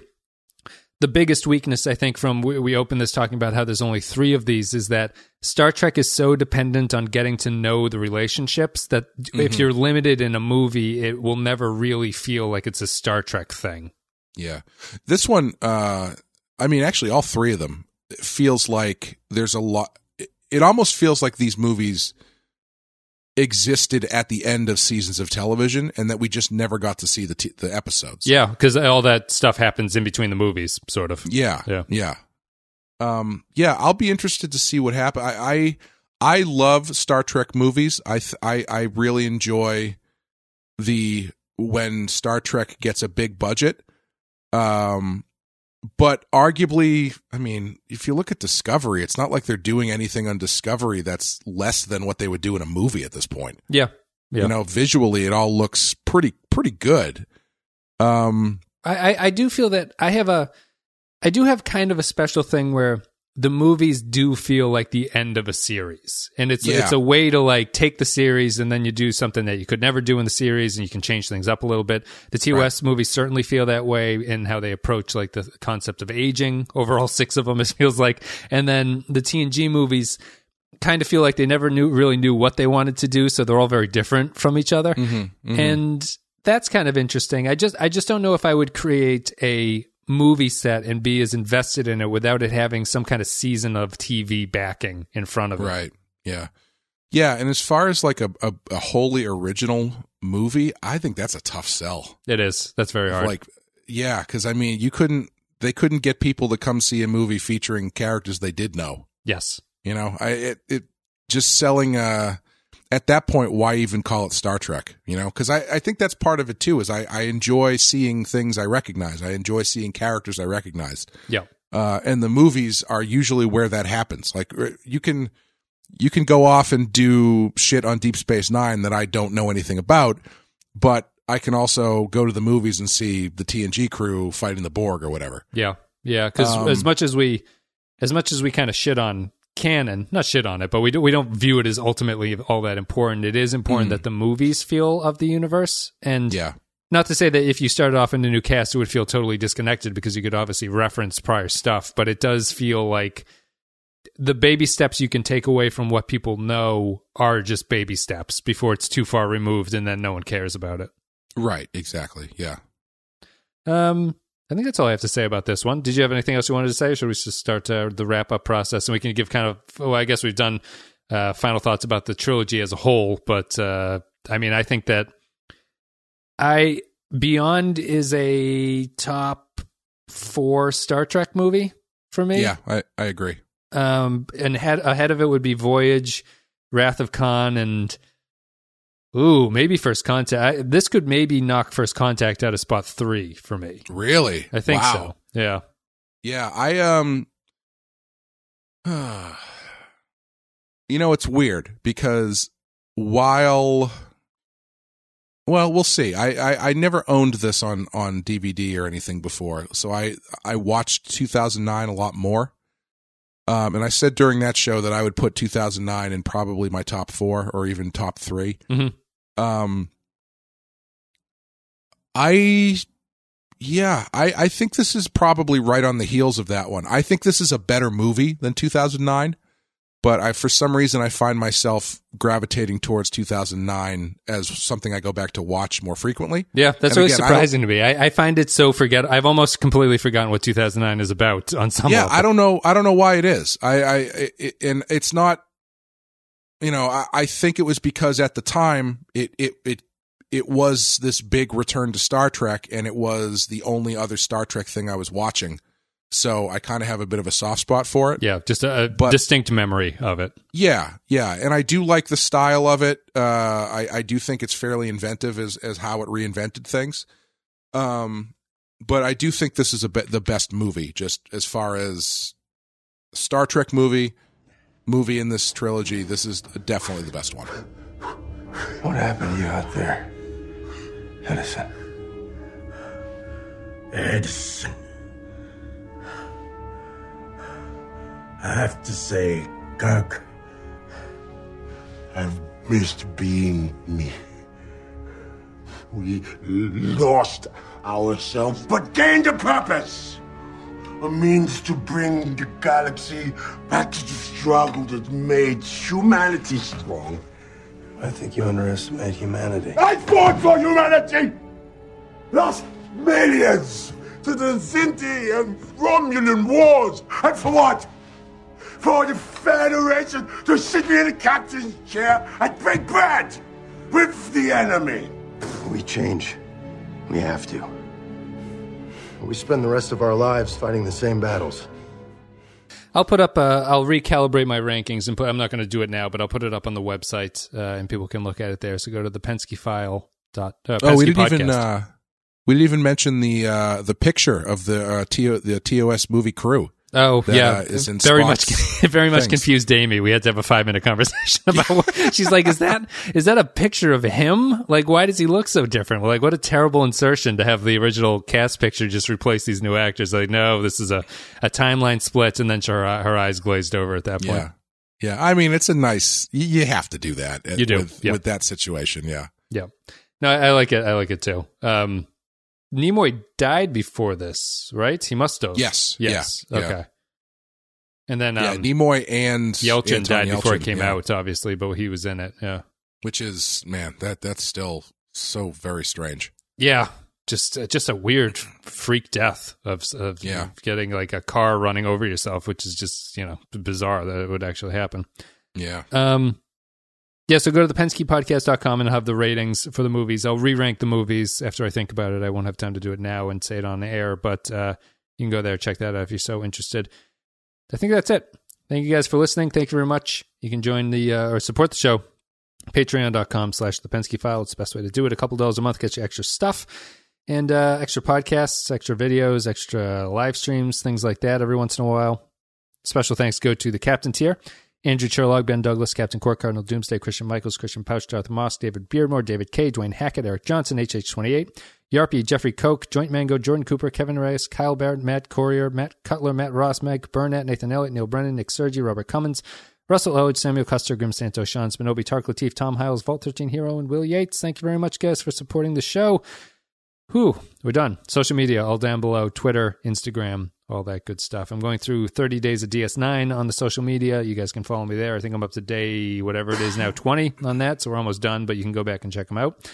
the biggest weakness I think from we, we opened this talking about how there's only three of these is that Star Trek is so dependent on getting to know the relationships that if you're limited in a movie, it will never really feel like it's a Star Trek thing. Yeah. This one, uh, I mean, actually, all three of them it feels like there's a lot. It almost feels like these movies existed at the end of seasons of television and that we just never got to see the t- the episodes. Yeah, because all that stuff happens in between the movies, sort of. Yeah. Yeah. Yeah. Um, yeah, I'll be interested to see what happens. I, I, I love Star Trek movies. I, th- I, I really enjoy the when Star Trek gets a big budget. Um, but arguably, I mean, if you look at Discovery, it's not like they're doing anything on Discovery that's less than what they would do in a movie at this point. Yeah, yeah. You know, visually, it all looks pretty, pretty good. Um, I, I I do feel that I have a I do have kind of a special thing where the movies do feel like the end of a series, and it's Yeah. it's a way to like take the series and then you do something that you could never do in the series, and you can change things up a little bit. The TOS movies certainly feel that way in how they approach like the concept of aging. Over all six of them, it feels like, and then the TNG movies kind of feel like they never knew really knew what they wanted to do, so they're all very different from each other mm-hmm. Mm-hmm. and that's kind of interesting. I just I just don't know if I would create a movie set and be as invested in it without it having some kind of season of TV backing in front of it. Right. Yeah. Yeah. And as far as like a, a, a wholly original movie, I think that's a tough sell. It is. That's very hard. Like, yeah, because I mean, you couldn't, they couldn't get people to come see a movie featuring characters they did know. yes. You know, I it, it just selling. Uh, at that point, why even call it Star Trek? You know, because I, I think that's part of it too. Is I, I enjoy seeing things I recognize. I enjoy seeing characters I recognize. Yeah. uh, and the movies are usually where that happens. Like uh, you can you can go off and do shit on Deep Space Nine that I don't know anything about, but I can also go to the movies and see the TNG crew fighting the Borg or whatever. Yeah, yeah. Because Um, as much as we, as much as we kind of shit on canon, not shit on it, but we do, we don't view it as ultimately all that important. It is important that the movies feel of the universe, and Mm. Yeah, not to say that if you started off in a new cast, it would feel totally disconnected because you could obviously reference prior stuff, but it does feel like the baby steps you can take away from what people know are just baby steps before it's too far removed and then no one cares about it. right. Exactly. Yeah. Um, I think that's all I have to say about this one. Did you have anything else you wanted to say? Or should we just start uh, the wrap up process and we can give kind of? Well, I guess we've done uh, final thoughts about the trilogy as a whole, but uh, I mean, I think that I Beyond is a top four Star Trek movie for me. Yeah, I, I agree. Um, and head, ahead of it would be Voyage, Wrath of Khan, and ooh, maybe First Contact. I, this could maybe knock First Contact out of spot three for me. Really? I think Wow. so. Yeah. Yeah, I um You know, it's weird because while well, we'll see. I, I, I never owned this on, on DVD or anything before, so I I watched 2009 a lot more. Um, and I said during that show that I would put 2009 in probably my top four or even top 3 Mhm. Um, I yeah, I, I think this is probably right on the heels of that one. I think this is a better movie than 2009, but I for some reason I find myself gravitating towards 2009 as something I go back to watch more frequently. Yeah, that's And always again, I surprising to me. I, I find it so forget. I've almost completely forgotten what 2009 is about on some yeah, level. I don't know. I don't know why it is. I, I, it, and it's not. You know, I, I think it was because at the time it, it, it, it was this big return to Star Trek, and it was the only other Star Trek thing I was watching. So I kind of have a bit of a soft spot for it. Yeah, just a, a But- distinct memory of it. Yeah, yeah, and I do like the style of it. Uh, I I do think it's fairly inventive as as how it reinvented things. Um, but I do think this is a bit the best movie, just as far as Star Trek movie movie in this trilogy. This is definitely the best one. What happened to you out there? Edison. Edison. I have to say, Kirk, I've missed being me. We lost ourselves, but gained a purpose. A means to bring the galaxy back to the struggle that made humanity strong. I think you underestimate humanity. I fought for humanity! Lost millions to the Xindi and Romulan wars! And for what? For the Federation to sit me in the captain's chair and break bread with the enemy! We change. We have to. We spend the rest of our lives fighting the same battles. I'll put up. Uh, I'll recalibrate my rankings and put. I'm not going to do it now, but I'll put it up on the website uh, and people can look at it there. So go to the Pensky file. Dot, uh, Oh, we didn't even podcast. uh, we didn't even mention the uh, the picture of the uh, TO, the TOS movie crew. Oh that, yeah, uh, is in very Spock's much, very much confused Amy. We had to have a five minute conversation about. What, she's like, "Is that is that a picture of him? Like, why does he look so different? Like, what a terrible insertion to have the original cast picture just replace these new actors. Like, no, this is a a timeline split, and then her her eyes glazed over at that point. Yeah, yeah. I mean, it's a nice. You, you have to do that. uh, You do, with, yeah. with that situation. Yeah. Yeah. No, I, I like it. I like it too. Um, Nimoy died before this, right? He must have. Yes. Yes. Yeah. Yeah. Okay. And then yeah, um, Nimoy and Yelchin Anton died before it came yeah. out, obviously, but he was in it. Yeah. which is man that that's still so very strange. Yeah. Just, uh, just a weird freak death of, of Yeah. getting like a car running over yourself, which is just you know bizarre that it would actually happen. Yeah, Um, yeah, so go to the PenskyPodcast.com and have the ratings for the movies. I'll re rank the movies after I think about it. I won't have time to do it now and say it on the air, but uh, you can go there, check that out if you're so interested. I think that's it. Thank you guys for listening. Thank you very much. You can join the uh, or support the show. Patreon.com slash the Pensky file. It's the best way to do it. A couple dollars a month gets you extra stuff and uh, extra podcasts, extra videos, extra live streams, things like that every once in a while. Special thanks go to the captain tier Andrew Sherlock, Ben Douglas, Captain Court Cardinal Doomsday, Christian Michaels, Christian Pouch, Darth Moss, David Beardmore, David K, Dwayne Hackett, Eric Johnson, HH28, Yarpy, Jeffrey Koch, Joint Mango, Jordan Cooper, Kevin Reyes, Kyle Barrett, Matt Corrier, Matt Cutler, Matt Ross, Meg Burnett, Nathan Elliott, Neil Brennan, Nick Sergi, Robert Cummins, Russell Ode, Samuel Custer, Grim Santo, Sean Spinobi, Tark Latif, Tom Hiles, Vault 13 Hero, and Will Yates. Thank you very much, guys, for supporting the show. Whew, we're done. Social media, all down below Twitter, Instagram, all that good stuff. I'm going through 30 days of DS9 on the social media. You guys can follow me there. I think I'm up to day, whatever it is now, 20 on that. So we're almost done, but you can go back and check them out.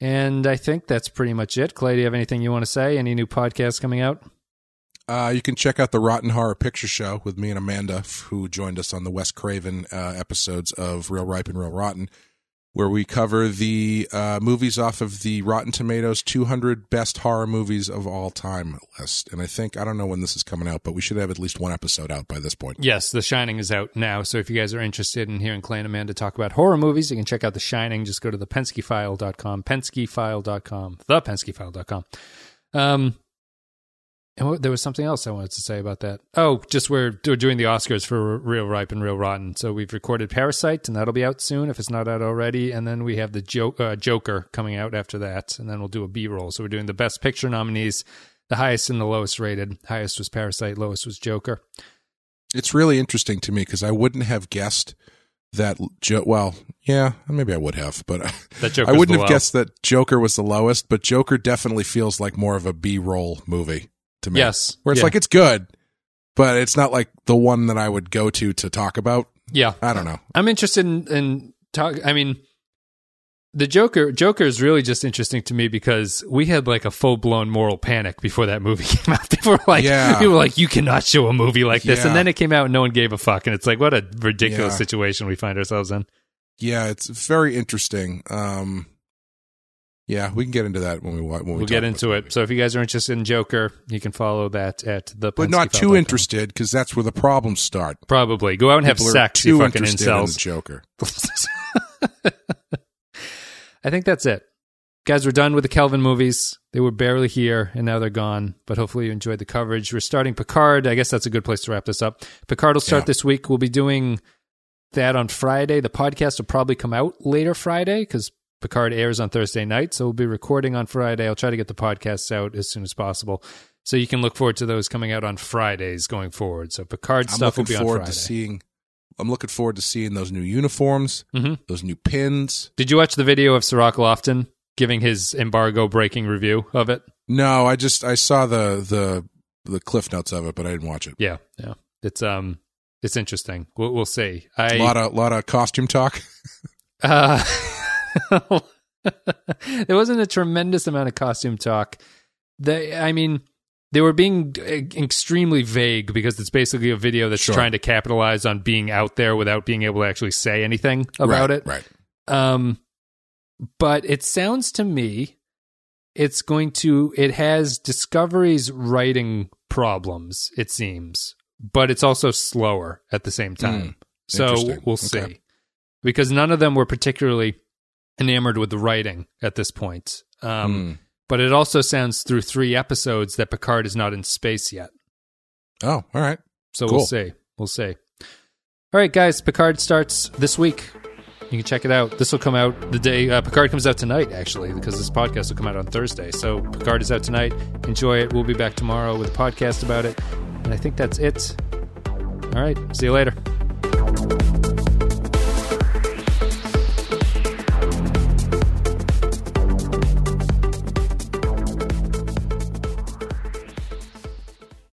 And I think that's pretty much it. Clay, do you have anything you want to say? Any new podcasts coming out? Uh, you can check out the Rotten Horror Picture Show with me and Amanda, who joined us on the Wes Craven uh, episodes of Real Ripe and Real Rotten, where we cover the uh, movies off of the Rotten Tomatoes 200 Best Horror Movies of All Time list. And I think, I don't know when this is coming out, but we should have at least one episode out by this point. Yes, The Shining is out now. So if you guys are interested in hearing Clay and Amanda talk about horror movies, you can check out The Shining. Just go to thepenskyfile.com, penskefile.com, thepenskyfile.com. Um, and what, there was something else I wanted to say about that. Oh, just we're, we're doing the Oscars for Real Ripe and Real Rotten. So we've recorded Parasite, and that'll be out soon if it's not out already. And then we have the jo- uh, Joker coming out after that, and then we'll do a B roll. So we're doing the Best Picture nominees, the highest and the lowest rated. Highest was Parasite, lowest was Joker. It's really interesting to me because I wouldn't have guessed that. Jo- well, yeah, maybe I would have, but That I wouldn't have guessed that Joker was the lowest. But Joker definitely feels like more of a B roll movie to me. Yes. where it's Yeah. like it's good, but it's not like the one that I would go to to talk about. Yeah, I don't know. I'm interested in, in talk. I mean, the Joker Joker is really just interesting to me because we had like a full blown moral panic before that movie came out. People were like, Yeah. people were like, you cannot show a movie like this, and then it came out and no one gave a fuck, and it's like, what a ridiculous Yeah. situation we find ourselves in. Yeah, it's very interesting. Um, yeah, we can get into that when we when we We'll get into it. So if you guys are interested in Joker, you can follow that at the. but not too interested because that's where the problems start. Probably go out and have People are sex. You too fucking interested in the. Joker. I think that's it. Guys, we're done with the Kelvin movies. They were barely here and now they're gone, but hopefully you enjoyed the coverage. We're starting Picard. I guess that's a good place to wrap this up. Picard will start Yeah. this week. We'll be doing that on Friday. The podcast will probably come out later Friday because Picard airs on Thursday night. So we'll be recording on Friday. I'll try to get the podcasts out as soon as possible. So you can look forward to those coming out on Fridays going forward. So Picard I'm stuff will be on forward Friday. to seeing. I'm looking forward to seeing those new uniforms, Mhm. those new pins. Did you watch the video of Sirach Lofton giving his embargo breaking review of it? No, I just I saw the the the cliff notes of it, but I didn't watch it. Yeah, yeah. It's um, it's interesting. We'll, we'll see. I a lot of lot of costume talk. uh, there wasn't a tremendous amount of costume talk. They, I mean, they were being uh, extremely vague because it's basically a video that's Sure. trying to capitalize on being out there without being able to actually say anything about right, it. right? Um, but it sounds to me it's going to it has Discovery's writing problems. It seems, but it's also slower at the same time. so we'll Okay. see because none of them were particularly enamored with the writing at this point. Um, Hmm. But it also sounds through three episodes that Picard is not in space yet. Oh, all right. So Cool. we'll see. We'll see. All right, guys. Picard starts this week. You can check it out. This will come out the day uh, Picard comes out tonight, actually, because this podcast will come out on Thursday. So Picard is out tonight. Enjoy it. We'll be back tomorrow with a podcast about it. And I think that's it. All right. See you later.